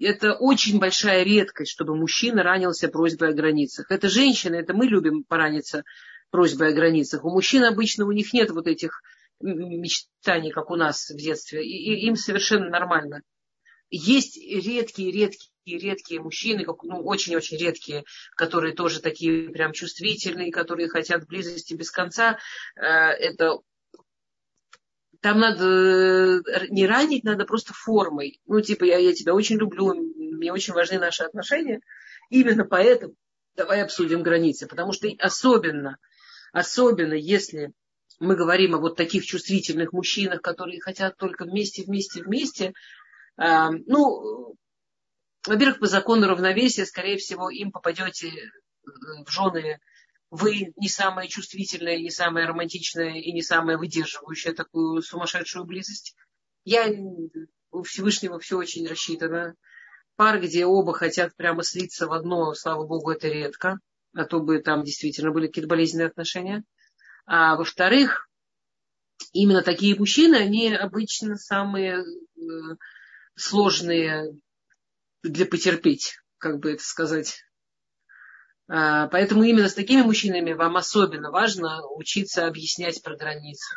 это очень большая редкость, чтобы мужчина ранился просьбой о границах. Это женщины, это мы любим пораниться просьбой о границах. У мужчин обычно у них нет вот этих мечтаний, как у нас в детстве, и, и им совершенно нормально. Есть редкие, редкие, редкие мужчины, как, ну, очень-очень редкие, которые тоже такие прям чувствительные, которые хотят близости без конца. Э, это там надо э, не ранить, надо просто формой. Ну, типа, я, я тебя очень люблю, мне очень важны наши отношения. Именно поэтому давай обсудим границы. Потому что особенно, особенно если мы говорим о вот таких чувствительных мужчинах, которые хотят только вместе, вместе, вместе, а, ну, во-первых, по закону равновесия, скорее всего, им попадете э, в жены вы не самая чувствительная, не самая романтичная и не самая выдерживающая такую сумасшедшую близость. Я у Всевышнего все очень рассчитано. Пар, где оба хотят прямо слиться в одно, слава богу, это редко. А то бы там действительно были какие-то болезненные отношения. А во-вторых, именно такие мужчины, они обычно самые э, сложные для потерпеть, как бы это сказать. А, поэтому именно с такими мужчинами вам особенно важно учиться объяснять про границы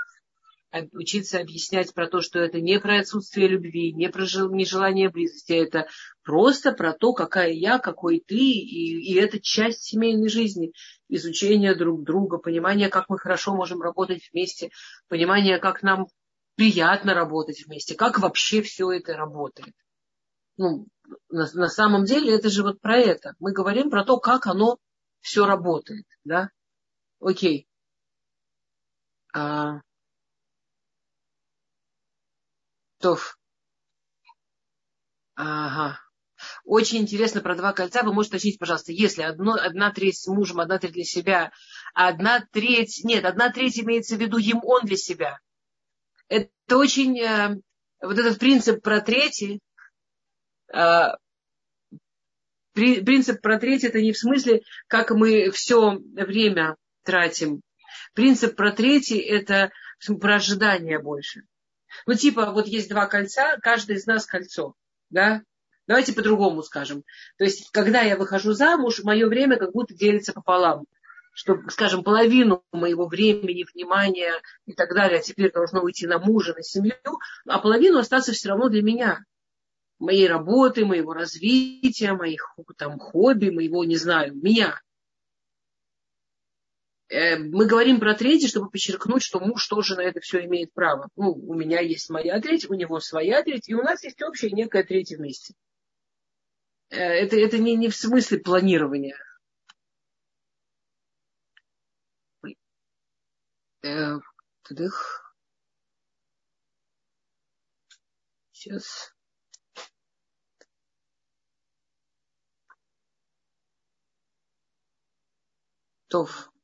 учиться объяснять про то, что это не про отсутствие любви, не про нежелание близости, а это просто про то, какая я, какой ты, и, и это часть семейной жизни, изучение друг друга, понимание, как мы хорошо можем работать вместе, понимание, как нам приятно работать вместе, как вообще все это работает. Ну, на, на самом деле это же вот про это. Мы говорим про то, как оно все работает, да? Окей. А, Тов. Ага. Очень интересно про два кольца. Вы можете уточнить, пожалуйста, если одно, одна треть с мужем, одна треть для себя, а одна треть, нет, одна треть имеется в виду им он для себя. Это очень, э, вот этот принцип про трети, э, при, принцип про треть это не в смысле, как мы все время тратим. Принцип про третий это про ожидание больше. Ну, типа, вот есть два кольца, каждый из нас кольцо, да? Давайте по-другому скажем. То есть, когда я выхожу замуж, мое время как будто делится пополам. Что, скажем, половину моего времени, внимания и так далее теперь должно уйти на мужа, на семью, а половину остаться все равно для меня. Моей работы, моего развития, моих там, хобби, моего, не знаю, меня. Э, мы говорим про третий, чтобы подчеркнуть, что муж тоже на это все имеет право. Ну, у меня есть моя треть, у него своя треть, и у нас есть общая некая третья вместе. Э, это, это не, не в смысле планирования. Э, Сейчас. Тов.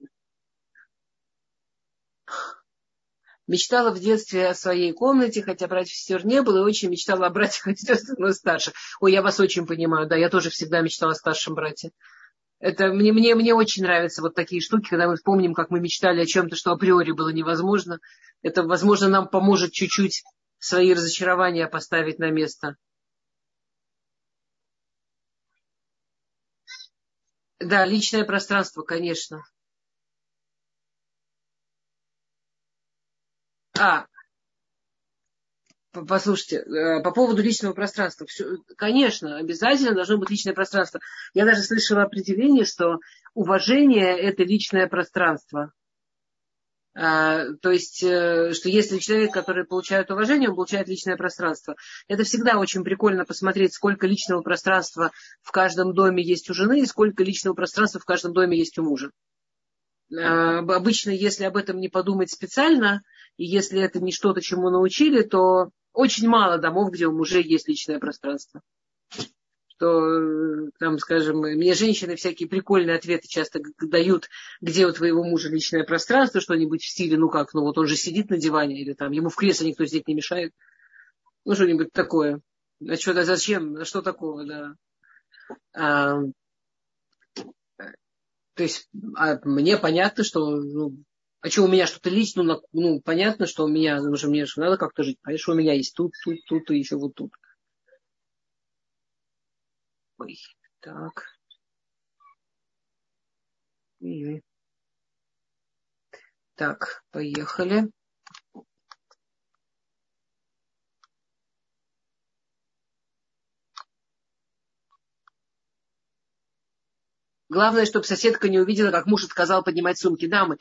Мечтала в детстве о своей комнате, хотя братьев сестер не было, и очень мечтала о братьях и сестрах, но старших. Ой, я вас очень понимаю, да, я тоже всегда мечтала о старшем брате. Это мне, мне, мне очень нравятся вот такие штуки, когда мы вспомним, как мы мечтали о чем-то, что априори было невозможно. Это, возможно, нам поможет чуть-чуть свои разочарования поставить на место. Да, личное пространство, конечно. А, Послушайте, э, по поводу личного пространства. Все, конечно, обязательно должно быть личное пространство. Я даже слышала определение, что уважение – это личное пространство. А, то есть, э, что если человек, который получает уважение, он получает личное пространство. Это всегда очень прикольно посмотреть, сколько личного пространства в каждом доме есть у жены и сколько личного пространства в каждом доме есть у мужа. А, обычно, если об этом не подумать специально, и если это не что-то, чему научили, то очень мало домов, где у мужей есть личное пространство. Что, там, скажем, мне женщины всякие прикольные ответы часто дают, где у твоего мужа личное пространство, что-нибудь в стиле, ну как, ну вот он же сидит на диване, или там ему в кресле никто сидеть не мешает. Ну, что-нибудь такое. А что, да зачем? А что такого, да? А, то есть а мне понятно, что ну, а что, у меня что-то лично, ну, ну, понятно, что у меня, уже мне же надо как-то жить. Понимаешь, у меня есть тут, тут, тут и еще вот тут. Ой, так. И... Так, поехали. Главное, чтобы соседка не увидела, как муж отказал поднимать сумки. Дамы,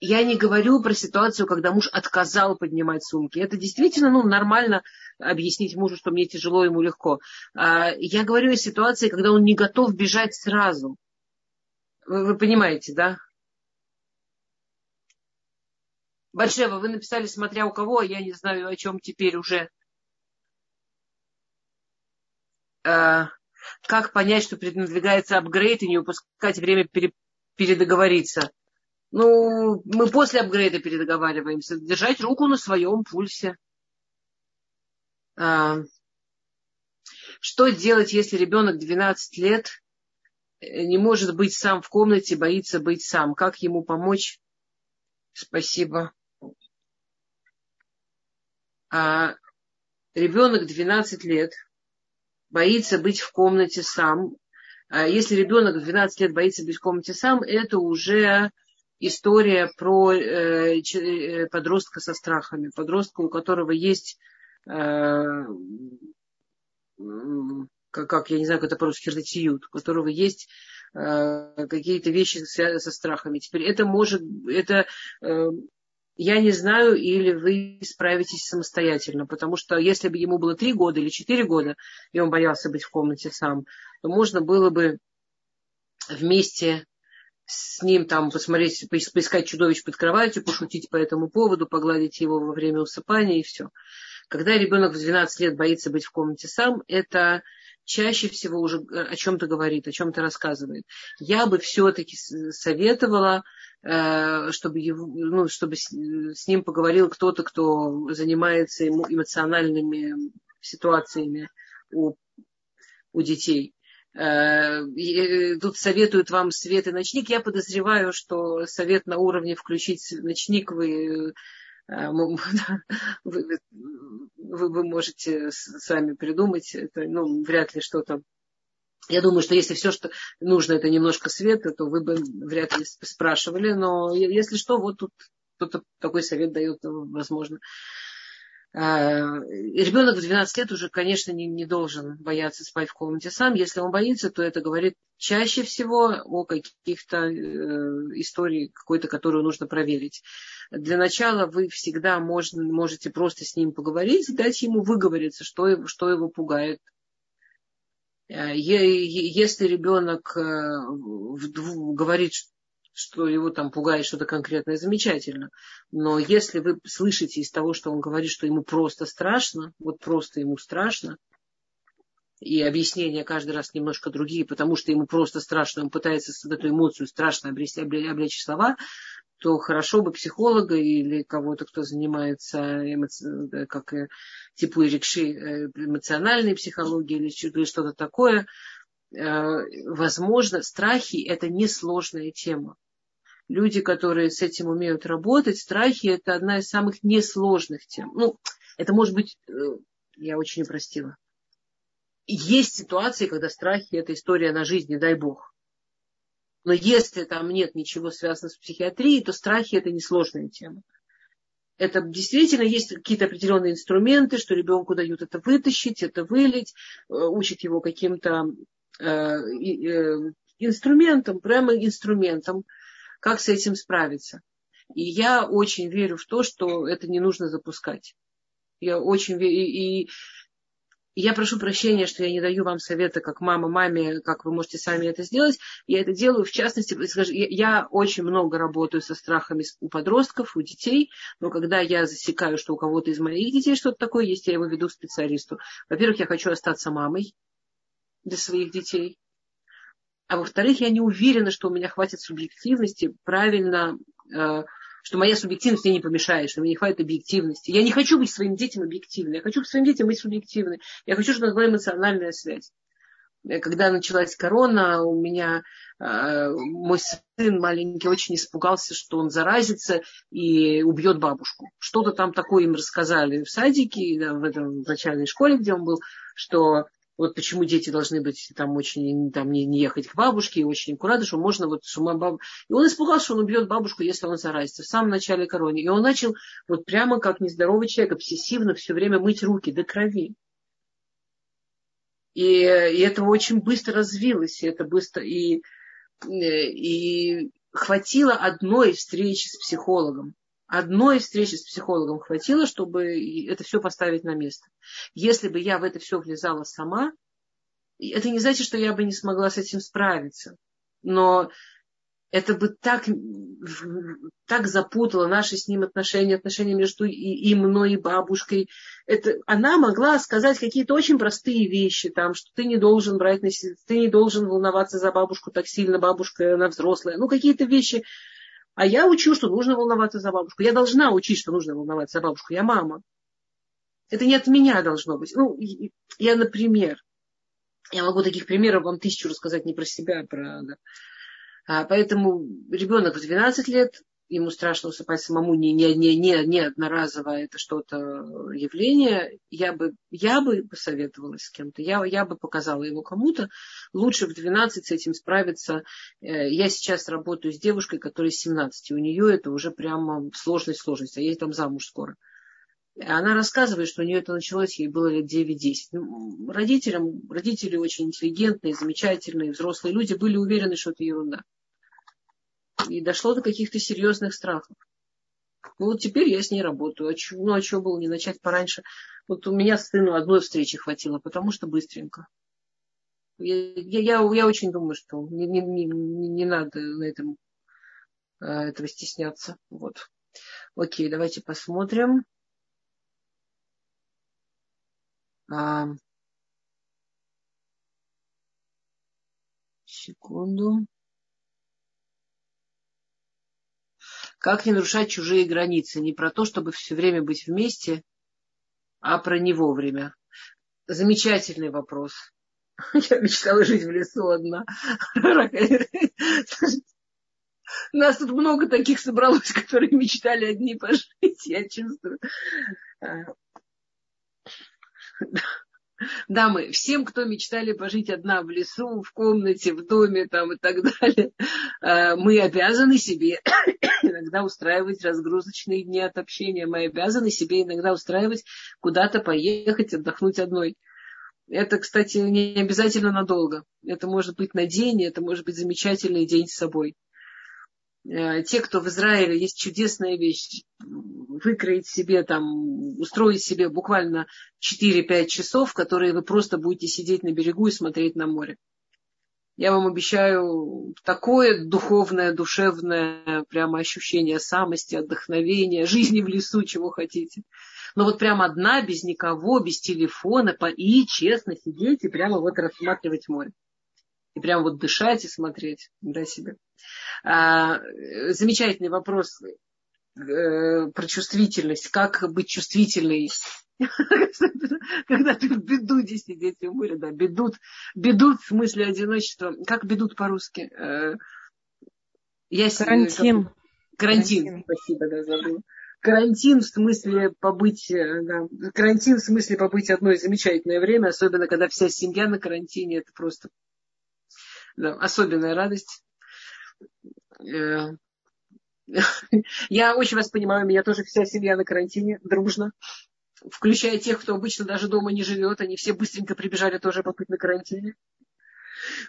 я не говорю про ситуацию, когда муж отказал поднимать сумки. Это действительно ну, нормально объяснить мужу, что мне тяжело, ему легко. А, я говорю о ситуации, когда он не готов бежать сразу. Вы, вы понимаете, да? Большева, вы написали, смотря у кого, а я не знаю, о чем теперь уже. А, как понять, что преднадвигается апгрейд и не упускать время пере, передоговориться? Ну, мы после апгрейда передоговариваемся. Держать руку на своем пульсе. А, что делать, если ребенок 12 лет э, не может быть сам в комнате, боится быть сам? Как ему помочь? Спасибо. А, ребенок 12 лет – боится быть в комнате сам. А если ребенок в 12 лет боится быть в комнате сам, это уже история про э, э, подростка со страхами. Подростка, у которого есть э, как, я не знаю, как это по-русски, у которого есть какие-то вещи со страхами. Теперь это может, это я не знаю, или вы справитесь самостоятельно. Потому что если бы ему было три года или четыре года, и он боялся быть в комнате сам, то можно было бы вместе с ним там посмотреть, поискать чудовищ под кроватью, пошутить по этому поводу, погладить его во время усыпания и все. Когда ребенок в 12 лет боится быть в комнате сам, это чаще всего уже о чем-то говорит, о чем-то рассказывает. Я бы все-таки советовала Э, чтобы, его, ну, чтобы с, ним поговорил кто-то, кто занимается эмоциональными ситуациями у, у детей. Э, и тут советуют вам свет и ночник. Я подозреваю, что совет на уровне включить ночник вы, э, вы, вы, вы можете сами придумать. Это ну, вряд ли что-то я думаю, что если все, что нужно, это немножко света, то вы бы вряд ли спрашивали. Но если что, вот тут кто-то такой совет дает, возможно. А, ребенок в 12 лет уже, конечно, не, не должен бояться спать в комнате сам. Если он боится, то это говорит чаще всего о каких-то э, историях какой-то, которую нужно проверить. Для начала вы всегда можно, можете просто с ним поговорить, дать ему выговориться, что, что его пугает, Э, если ребенок э, говорит, что его там пугает что-то конкретное, замечательно. Но если вы слышите из того, что он говорит, что ему просто страшно, вот просто ему страшно, и объяснения каждый раз немножко другие, потому что ему просто страшно, он пытается эту эмоцию страшно облечь, облечь слова, то хорошо бы психолога или кого-то, кто занимается эмоци... как типу рикши, э, эмоциональной психологией или что-то такое, возможно, страхи – это несложная тема. Люди, которые с этим умеют работать, страхи – это одна из самых несложных тем. Ну, это может быть, э, я очень упростила. Есть ситуации, когда страхи – это история на жизнь, не дай бог. Но если там нет ничего связанного с психиатрией, то страхи – это несложная тема. Это действительно есть какие-то определенные инструменты, что ребенку дают это вытащить, это вылить, э, учат его каким-то э, инструментом, прямо инструментом, как с этим справиться. И я очень верю в то, что это не нужно запускать. Я очень верю. И, я прошу прощения, что я не даю вам совета, как мама маме, как вы можете сами это сделать. Я это делаю, в частности, я очень много работаю со страхами у подростков, у детей, но когда я засекаю, что у кого-то из моих детей что-то такое есть, я его веду к специалисту. Во-первых, я хочу остаться мамой для своих детей. А во-вторых, я не уверена, что у меня хватит субъективности правильно э, что моя субъективность мне не помешает, что мне не хватит объективности. Я не хочу быть своим детям объективной. Я хочу к своим детям быть субъективной. Я хочу, чтобы у нас была эмоциональная связь. Э, когда началась корона, у меня э, мой сын маленький очень испугался, что он заразится и убьет бабушку. Что-то там такое им рассказали в садике, в этом в начальной школе, где он был, что вот почему дети должны быть там очень, там не, не ехать к бабушке, и очень аккуратно, что можно вот с ума баб... И он испугался, что он убьет бабушку, если он заразится в самом начале короны. И он начал вот прямо как нездоровый человек, обсессивно все время мыть руки до крови. И, и это очень быстро развилось, и это быстро, и, и хватило одной встречи с психологом одной встречи с психологом хватило, чтобы это все поставить на место. Если бы я в это все влезала сама, это не значит, что я бы не смогла с этим справиться. Но это бы так, так запутало наши с ним отношения, отношения между и, и мной, и бабушкой. Это, она могла сказать какие-то очень простые вещи, там, что ты не должен брать на себя, ты не должен волноваться за бабушку так сильно, бабушка, она взрослая. Ну, какие-то вещи, а я учу, что нужно волноваться за бабушку. Я должна учить, что нужно волноваться за бабушку. Я мама. Это не от меня должно быть. Ну, я, например, я могу таких примеров вам тысячу рассказать не про себя, а про... Да. А, поэтому ребенок в 12 лет ему страшно усыпать самому, не, не, не, не, не одноразово это что-то явление, я бы, я бы посоветовалась с кем-то, я, я бы показала его кому-то. Лучше в 12 с этим справиться. Э, я сейчас работаю с девушкой, которая 17, и у нее это уже прямо сложность, сложность, а ей там замуж скоро. Она рассказывает, что у нее это началось, ей было лет 9-10. Ну, родителям, родители очень интеллигентные, замечательные, взрослые люди были уверены, что это ерунда и дошло до каких-то серьезных страхов. Ну вот теперь я с ней работаю. А чё, ну а что было не начать пораньше? Вот у меня сыну одной встречи хватило, потому что быстренько. Я, я, я, очень думаю, что не, не, не, не надо на этом а, этого стесняться. Вот. Окей, давайте посмотрим. А, секунду. Как не нарушать чужие границы? Не про то, чтобы все время быть вместе, а про не вовремя. Замечательный вопрос. Я мечтала жить в лесу одна. Нас тут много таких собралось, которые мечтали одни пожить, я чувствую. Дамы, всем, кто мечтали пожить одна в лесу, в комнате, в доме там и так далее, э, мы обязаны себе иногда устраивать разгрузочные дни от общения. Мы обязаны себе иногда устраивать куда-то поехать, отдохнуть одной. Это, кстати, не обязательно надолго. Это может быть на день, это может быть замечательный день с собой. Э, те, кто в Израиле, есть чудесная вещь, выкроить себе там, устроить себе буквально 4-5 часов, которые вы просто будете сидеть на берегу и смотреть на море. Я вам обещаю такое духовное, душевное прямо ощущение самости, отдохновения, жизни в лесу, чего хотите. Но вот прямо одна, без никого, без телефона, и честно сидеть и прямо вот рассматривать море и прям вот дышать и смотреть да, себе. А, замечательный вопрос. э, про чувствительность, как быть чувствительной. Когда ты в беду, дети, дети умыли, да, бедут, бедут в смысле одиночества. Как бедут по-русски? Э, я карантин. Карантин, спасибо, да, забыла. Карантин в смысле побыть, э, да, карантин в смысле побыть одно замечательное время, особенно когда вся семья на карантине, это просто да, особенная радость. Я очень вас понимаю, меня тоже вся семья на карантине, дружно. Включая тех, кто обычно даже дома не живет, они все быстренько прибежали тоже побыть на карантине.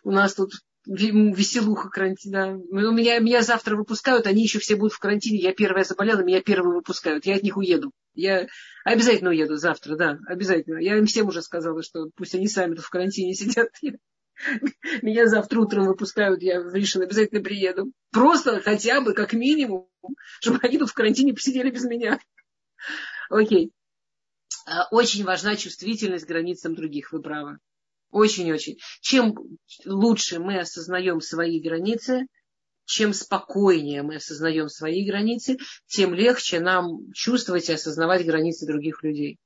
У нас тут веселуха карантина. У меня, меня завтра выпускают, они еще все будут в карантине. Я первая заболела, меня первые выпускают. Я от них уеду. Я обязательно уеду завтра, да, обязательно. Я им всем уже сказала, что пусть они сами тут в карантине сидят. Меня завтра утром выпускают, я в Ришин обязательно приеду. Просто хотя бы, как минимум, чтобы они тут в карантине посидели без меня. Окей. А, очень важна чувствительность к границам других, вы правы. Очень-очень. Чем лучше мы осознаем свои границы, чем спокойнее мы осознаем свои границы, тем легче нам чувствовать и осознавать границы других людей.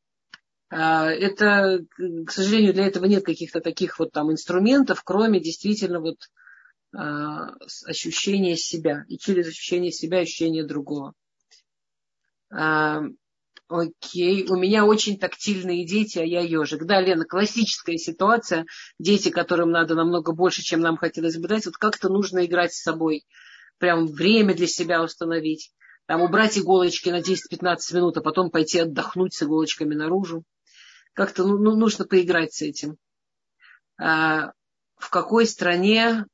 А, это, к сожалению, для этого нет каких-то таких вот там инструментов, кроме действительно вот а, ощущения себя. И через ощущение себя ощущение другого. А, окей, у меня очень тактильные дети, а я ежик. Да, Лена, классическая ситуация. Дети, которым надо намного больше, чем нам хотелось бы дать. Вот как-то нужно играть с собой. Прям время для себя установить. Там убрать иголочки на 10-15 минут, а потом пойти отдохнуть с иголочками наружу как-то ну, ну, нужно поиграть с этим. А, в какой стране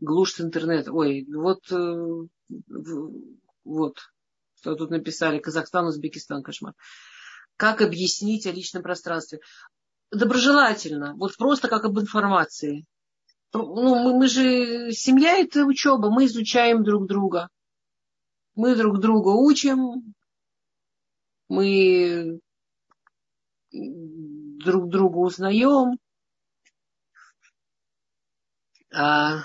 глушит интернет? Ой, вот, э, вот, что тут написали, Казахстан, Узбекистан, кошмар. Как объяснить о личном пространстве? Доброжелательно, вот просто как об информации. Ну, мы, мы же, семья это учеба, мы изучаем друг друга. Мы друг друга учим, мы друг друга узнаем. А,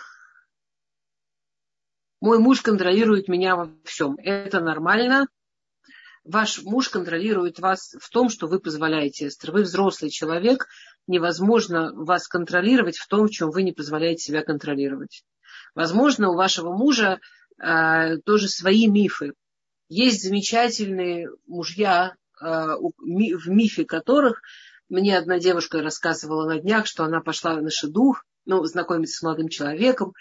мой муж контролирует меня во всем. Это нормально. Ваш муж контролирует вас в том, что вы позволяете, Эстер. Вы взрослый человек. Невозможно вас контролировать в том, в чем вы не позволяете себя контролировать. Возможно, у вашего мужа э, тоже свои мифы. Есть замечательные мужья, в мифе которых мне одна девушка рассказывала на днях, что она пошла на шедух, ну, знакомиться с молодым человеком,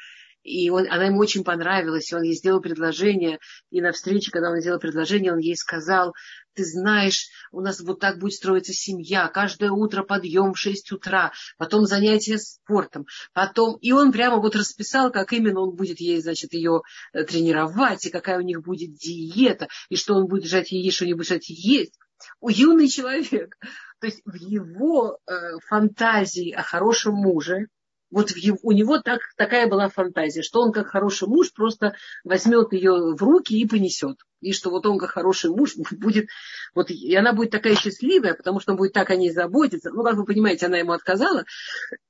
и он, она ему очень понравилась, и он ей сделал предложение, и на встрече, когда он сделал предложение, он ей сказал, ты знаешь, у нас вот так будет строиться семья, каждое утро подъем в 6 утра, потом занятия спортом, потом, и он прямо вот расписал, как именно он будет ей, значит, ее э, тренировать, и какая у них будет диета, и что он будет жать ей, что не будет жать есть у юный человек. То есть в его э, фантазии о хорошем муже, вот его, у него так, такая была фантазия, что он как хороший муж просто возьмет ее в руки и понесет. И что вот он как хороший муж будет, вот, и она будет такая счастливая, потому что он будет так о ней заботиться. Ну, как вы понимаете, она ему отказала,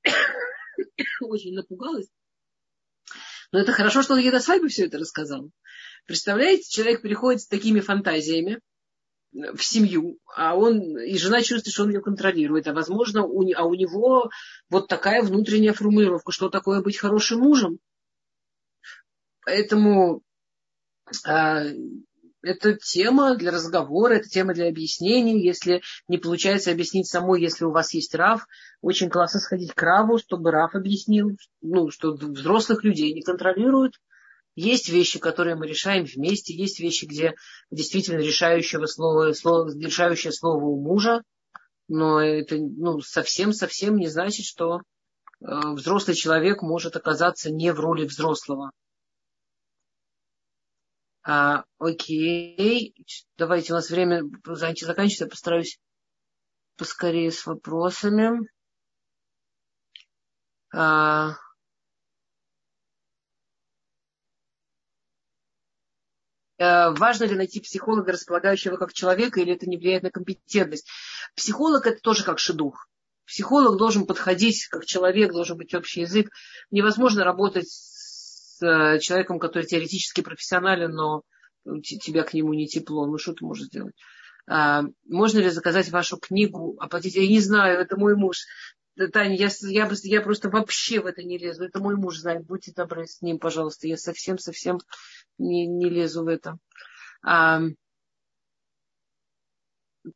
очень напугалась. Но это хорошо, что он ей до свадьбы все это рассказал. Представляете, человек приходит с такими фантазиями, в семью, а он, и жена чувствует, что он ее контролирует, а возможно, у, а у него вот такая внутренняя формулировка, что такое быть хорошим мужем. Поэтому а, это тема для разговора, это тема для объяснений. Если не получается объяснить самой, если у вас есть РАФ, очень классно сходить к РАВу, чтобы РАФ объяснил, ну, что взрослых людей не контролируют, есть вещи, которые мы решаем вместе, есть вещи, где действительно решающего слова, слово, решающее слово у мужа, но это ну, совсем-совсем не значит, что э, взрослый человек может оказаться не в роли взрослого. А, окей, давайте, у нас время заканчивается, я постараюсь поскорее с вопросами. А, важно ли найти психолога, располагающего как человека, или это не влияет на компетентность. Психолог это тоже как шедух. Психолог должен подходить как человек, должен быть общий язык. Невозможно работать с э, человеком, который теоретически профессионален, но тебя к нему не тепло, ну что ты можешь сделать? А, можно ли заказать вашу книгу, оплатить? Я не знаю, это мой муж. Таня, я, я, я просто вообще в это не лезу. Это мой муж знает. Будьте добры с ним, пожалуйста. Я совсем-совсем не, не лезу в это. А,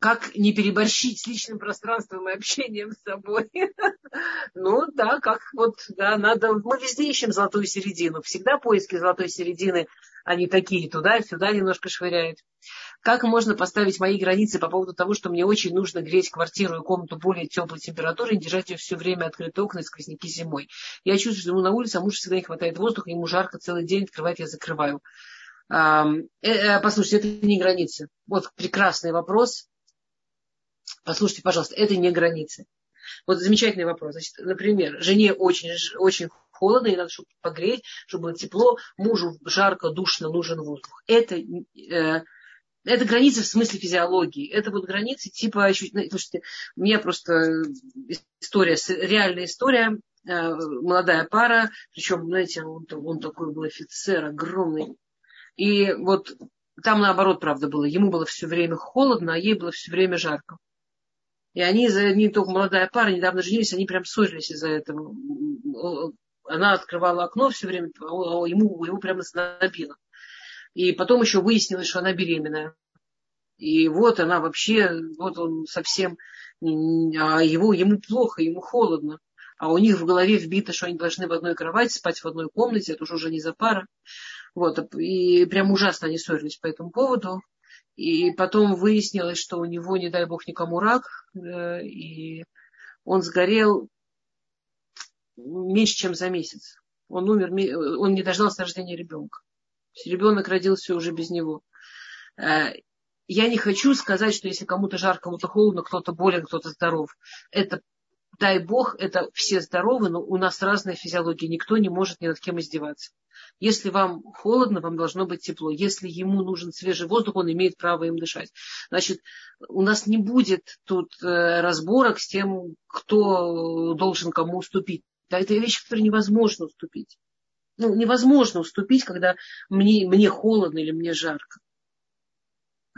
как не переборщить с личным пространством и общением с собой. ну да, как вот, да, надо, мы везде ищем золотую середину. Всегда поиски золотой середины, они такие, туда и сюда немножко швыряют. Как можно поставить мои границы по поводу того, что мне очень нужно греть квартиру и комнату более теплой температуры и держать ее все время открытые окна и сквозняки зимой? Я чувствую, что ему на улице, а муж всегда не хватает воздуха, ему жарко целый день, открывает, я закрываю. Э, э, послушайте, это не границы. Вот прекрасный вопрос. Послушайте, пожалуйста, это не границы. Вот замечательный вопрос. Значит, например, жене очень, очень холодно, и надо, чтобы погреть, чтобы было тепло, мужу жарко, душно, нужен воздух. Это, э, это границы в смысле физиологии. Это вот границы типа... Ну, слушайте, у меня просто история, реальная история, э, молодая пара, причем, знаете, он, он такой был офицер огромный. И вот там наоборот, правда, было. Ему было все время холодно, а ей было все время жарко. И они, они только молодая пара, недавно женились, они прям ссорились из-за этого. Она открывала окно все время, а ему, ему прямо набило. И потом еще выяснилось, что она беременная. И вот она вообще, вот он совсем, а его, ему плохо, ему холодно. А у них в голове вбито, что они должны в одной кровати спать в одной комнате, это уже не за пара. Вот, и прям ужасно они ссорились по этому поводу. И потом выяснилось, что у него, не дай бог, никому рак, э, и он сгорел меньше, чем за месяц. Он умер, он не дождался рождения ребенка. Ребенок родился уже без него. Э, я не хочу сказать, что если кому-то жарко, кому-то холодно, кто-то болен, кто-то здоров. Это, дай бог, это все здоровы, но у нас разная физиология. Никто не может ни над кем издеваться. Если вам холодно, вам должно быть тепло. Если ему нужен свежий воздух, он имеет право им дышать. Значит, у нас не будет тут э, разборок с тем, кто должен кому уступить. Да, это вещь, которой невозможно уступить. Ну, невозможно уступить, когда мне, мне холодно или мне жарко.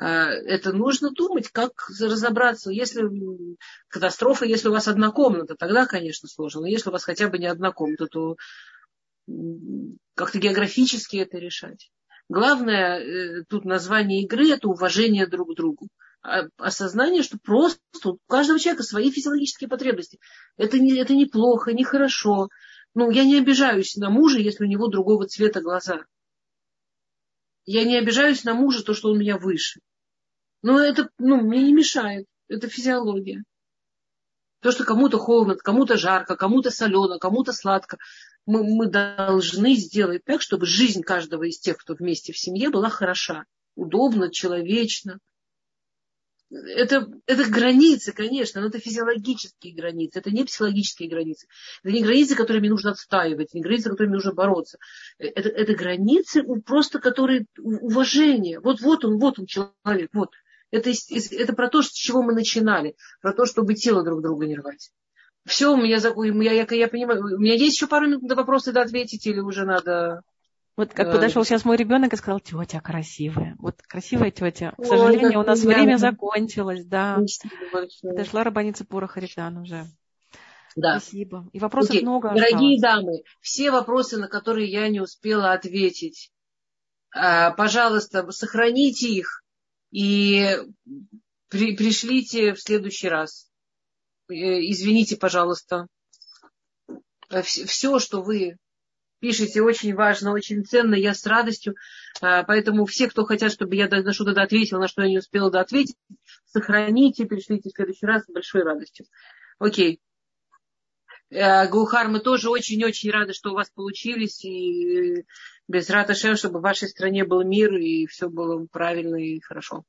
А, это нужно думать, как разобраться. Если катастрофа, если у вас одна комната, тогда, конечно, сложно. Но если у вас хотя бы не одна комната, то как-то географически это решать. Главное э, тут название игры – это уважение друг к другу. А, осознание, что просто у каждого человека свои физиологические потребности. Это, не, это неплохо, нехорошо. Ну, я не обижаюсь на мужа, если у него другого цвета глаза. Я не обижаюсь на мужа, то, что он меня выше. Но это ну, мне не мешает. Это физиология. То, что кому-то холодно, кому-то жарко, кому-то солено, кому-то сладко мы, мы должны сделать так, чтобы жизнь каждого из тех, кто вместе в семье, была хороша, удобна, человечна. Это, это границы, конечно, но это физиологические границы, это не психологические границы. Это не границы, которыми нужно отстаивать, не границы, которыми нужно бороться. Это, это границы просто, которые уважение. Вот, вот он, вот он человек, вот. Это, это про то, с чего мы начинали, про то, чтобы тело друг друга не рвать. Все, у меня, я, я, я понимаю, у меня есть еще пару минут на вопросы да, ответить, или уже надо... Вот как подошел сейчас мой ребенок и сказал, тетя красивая. Вот красивая тетя. К сожалению, Ой, у нас время закончилось, да. Дошла рабаница Пура Харитан уже. Да. Спасибо. И вопросов okay. много. Дорогие осталось. дамы, все вопросы, на которые я не успела ответить, а, пожалуйста, сохраните их и при, пришлите в следующий раз. Э, извините, пожалуйста. Э, Все, что вы пишете, очень важно, очень ценно, я с радостью. Э, поэтому все, кто хотят, чтобы я на что-то ответила, на что я не успела ответить, сохраните, пришлите в следующий раз с большой радостью. Окей. Гухар, мы тоже очень-очень рады, что у вас получились. И без Раташем, чтобы в вашей стране был мир, и все было правильно и хорошо.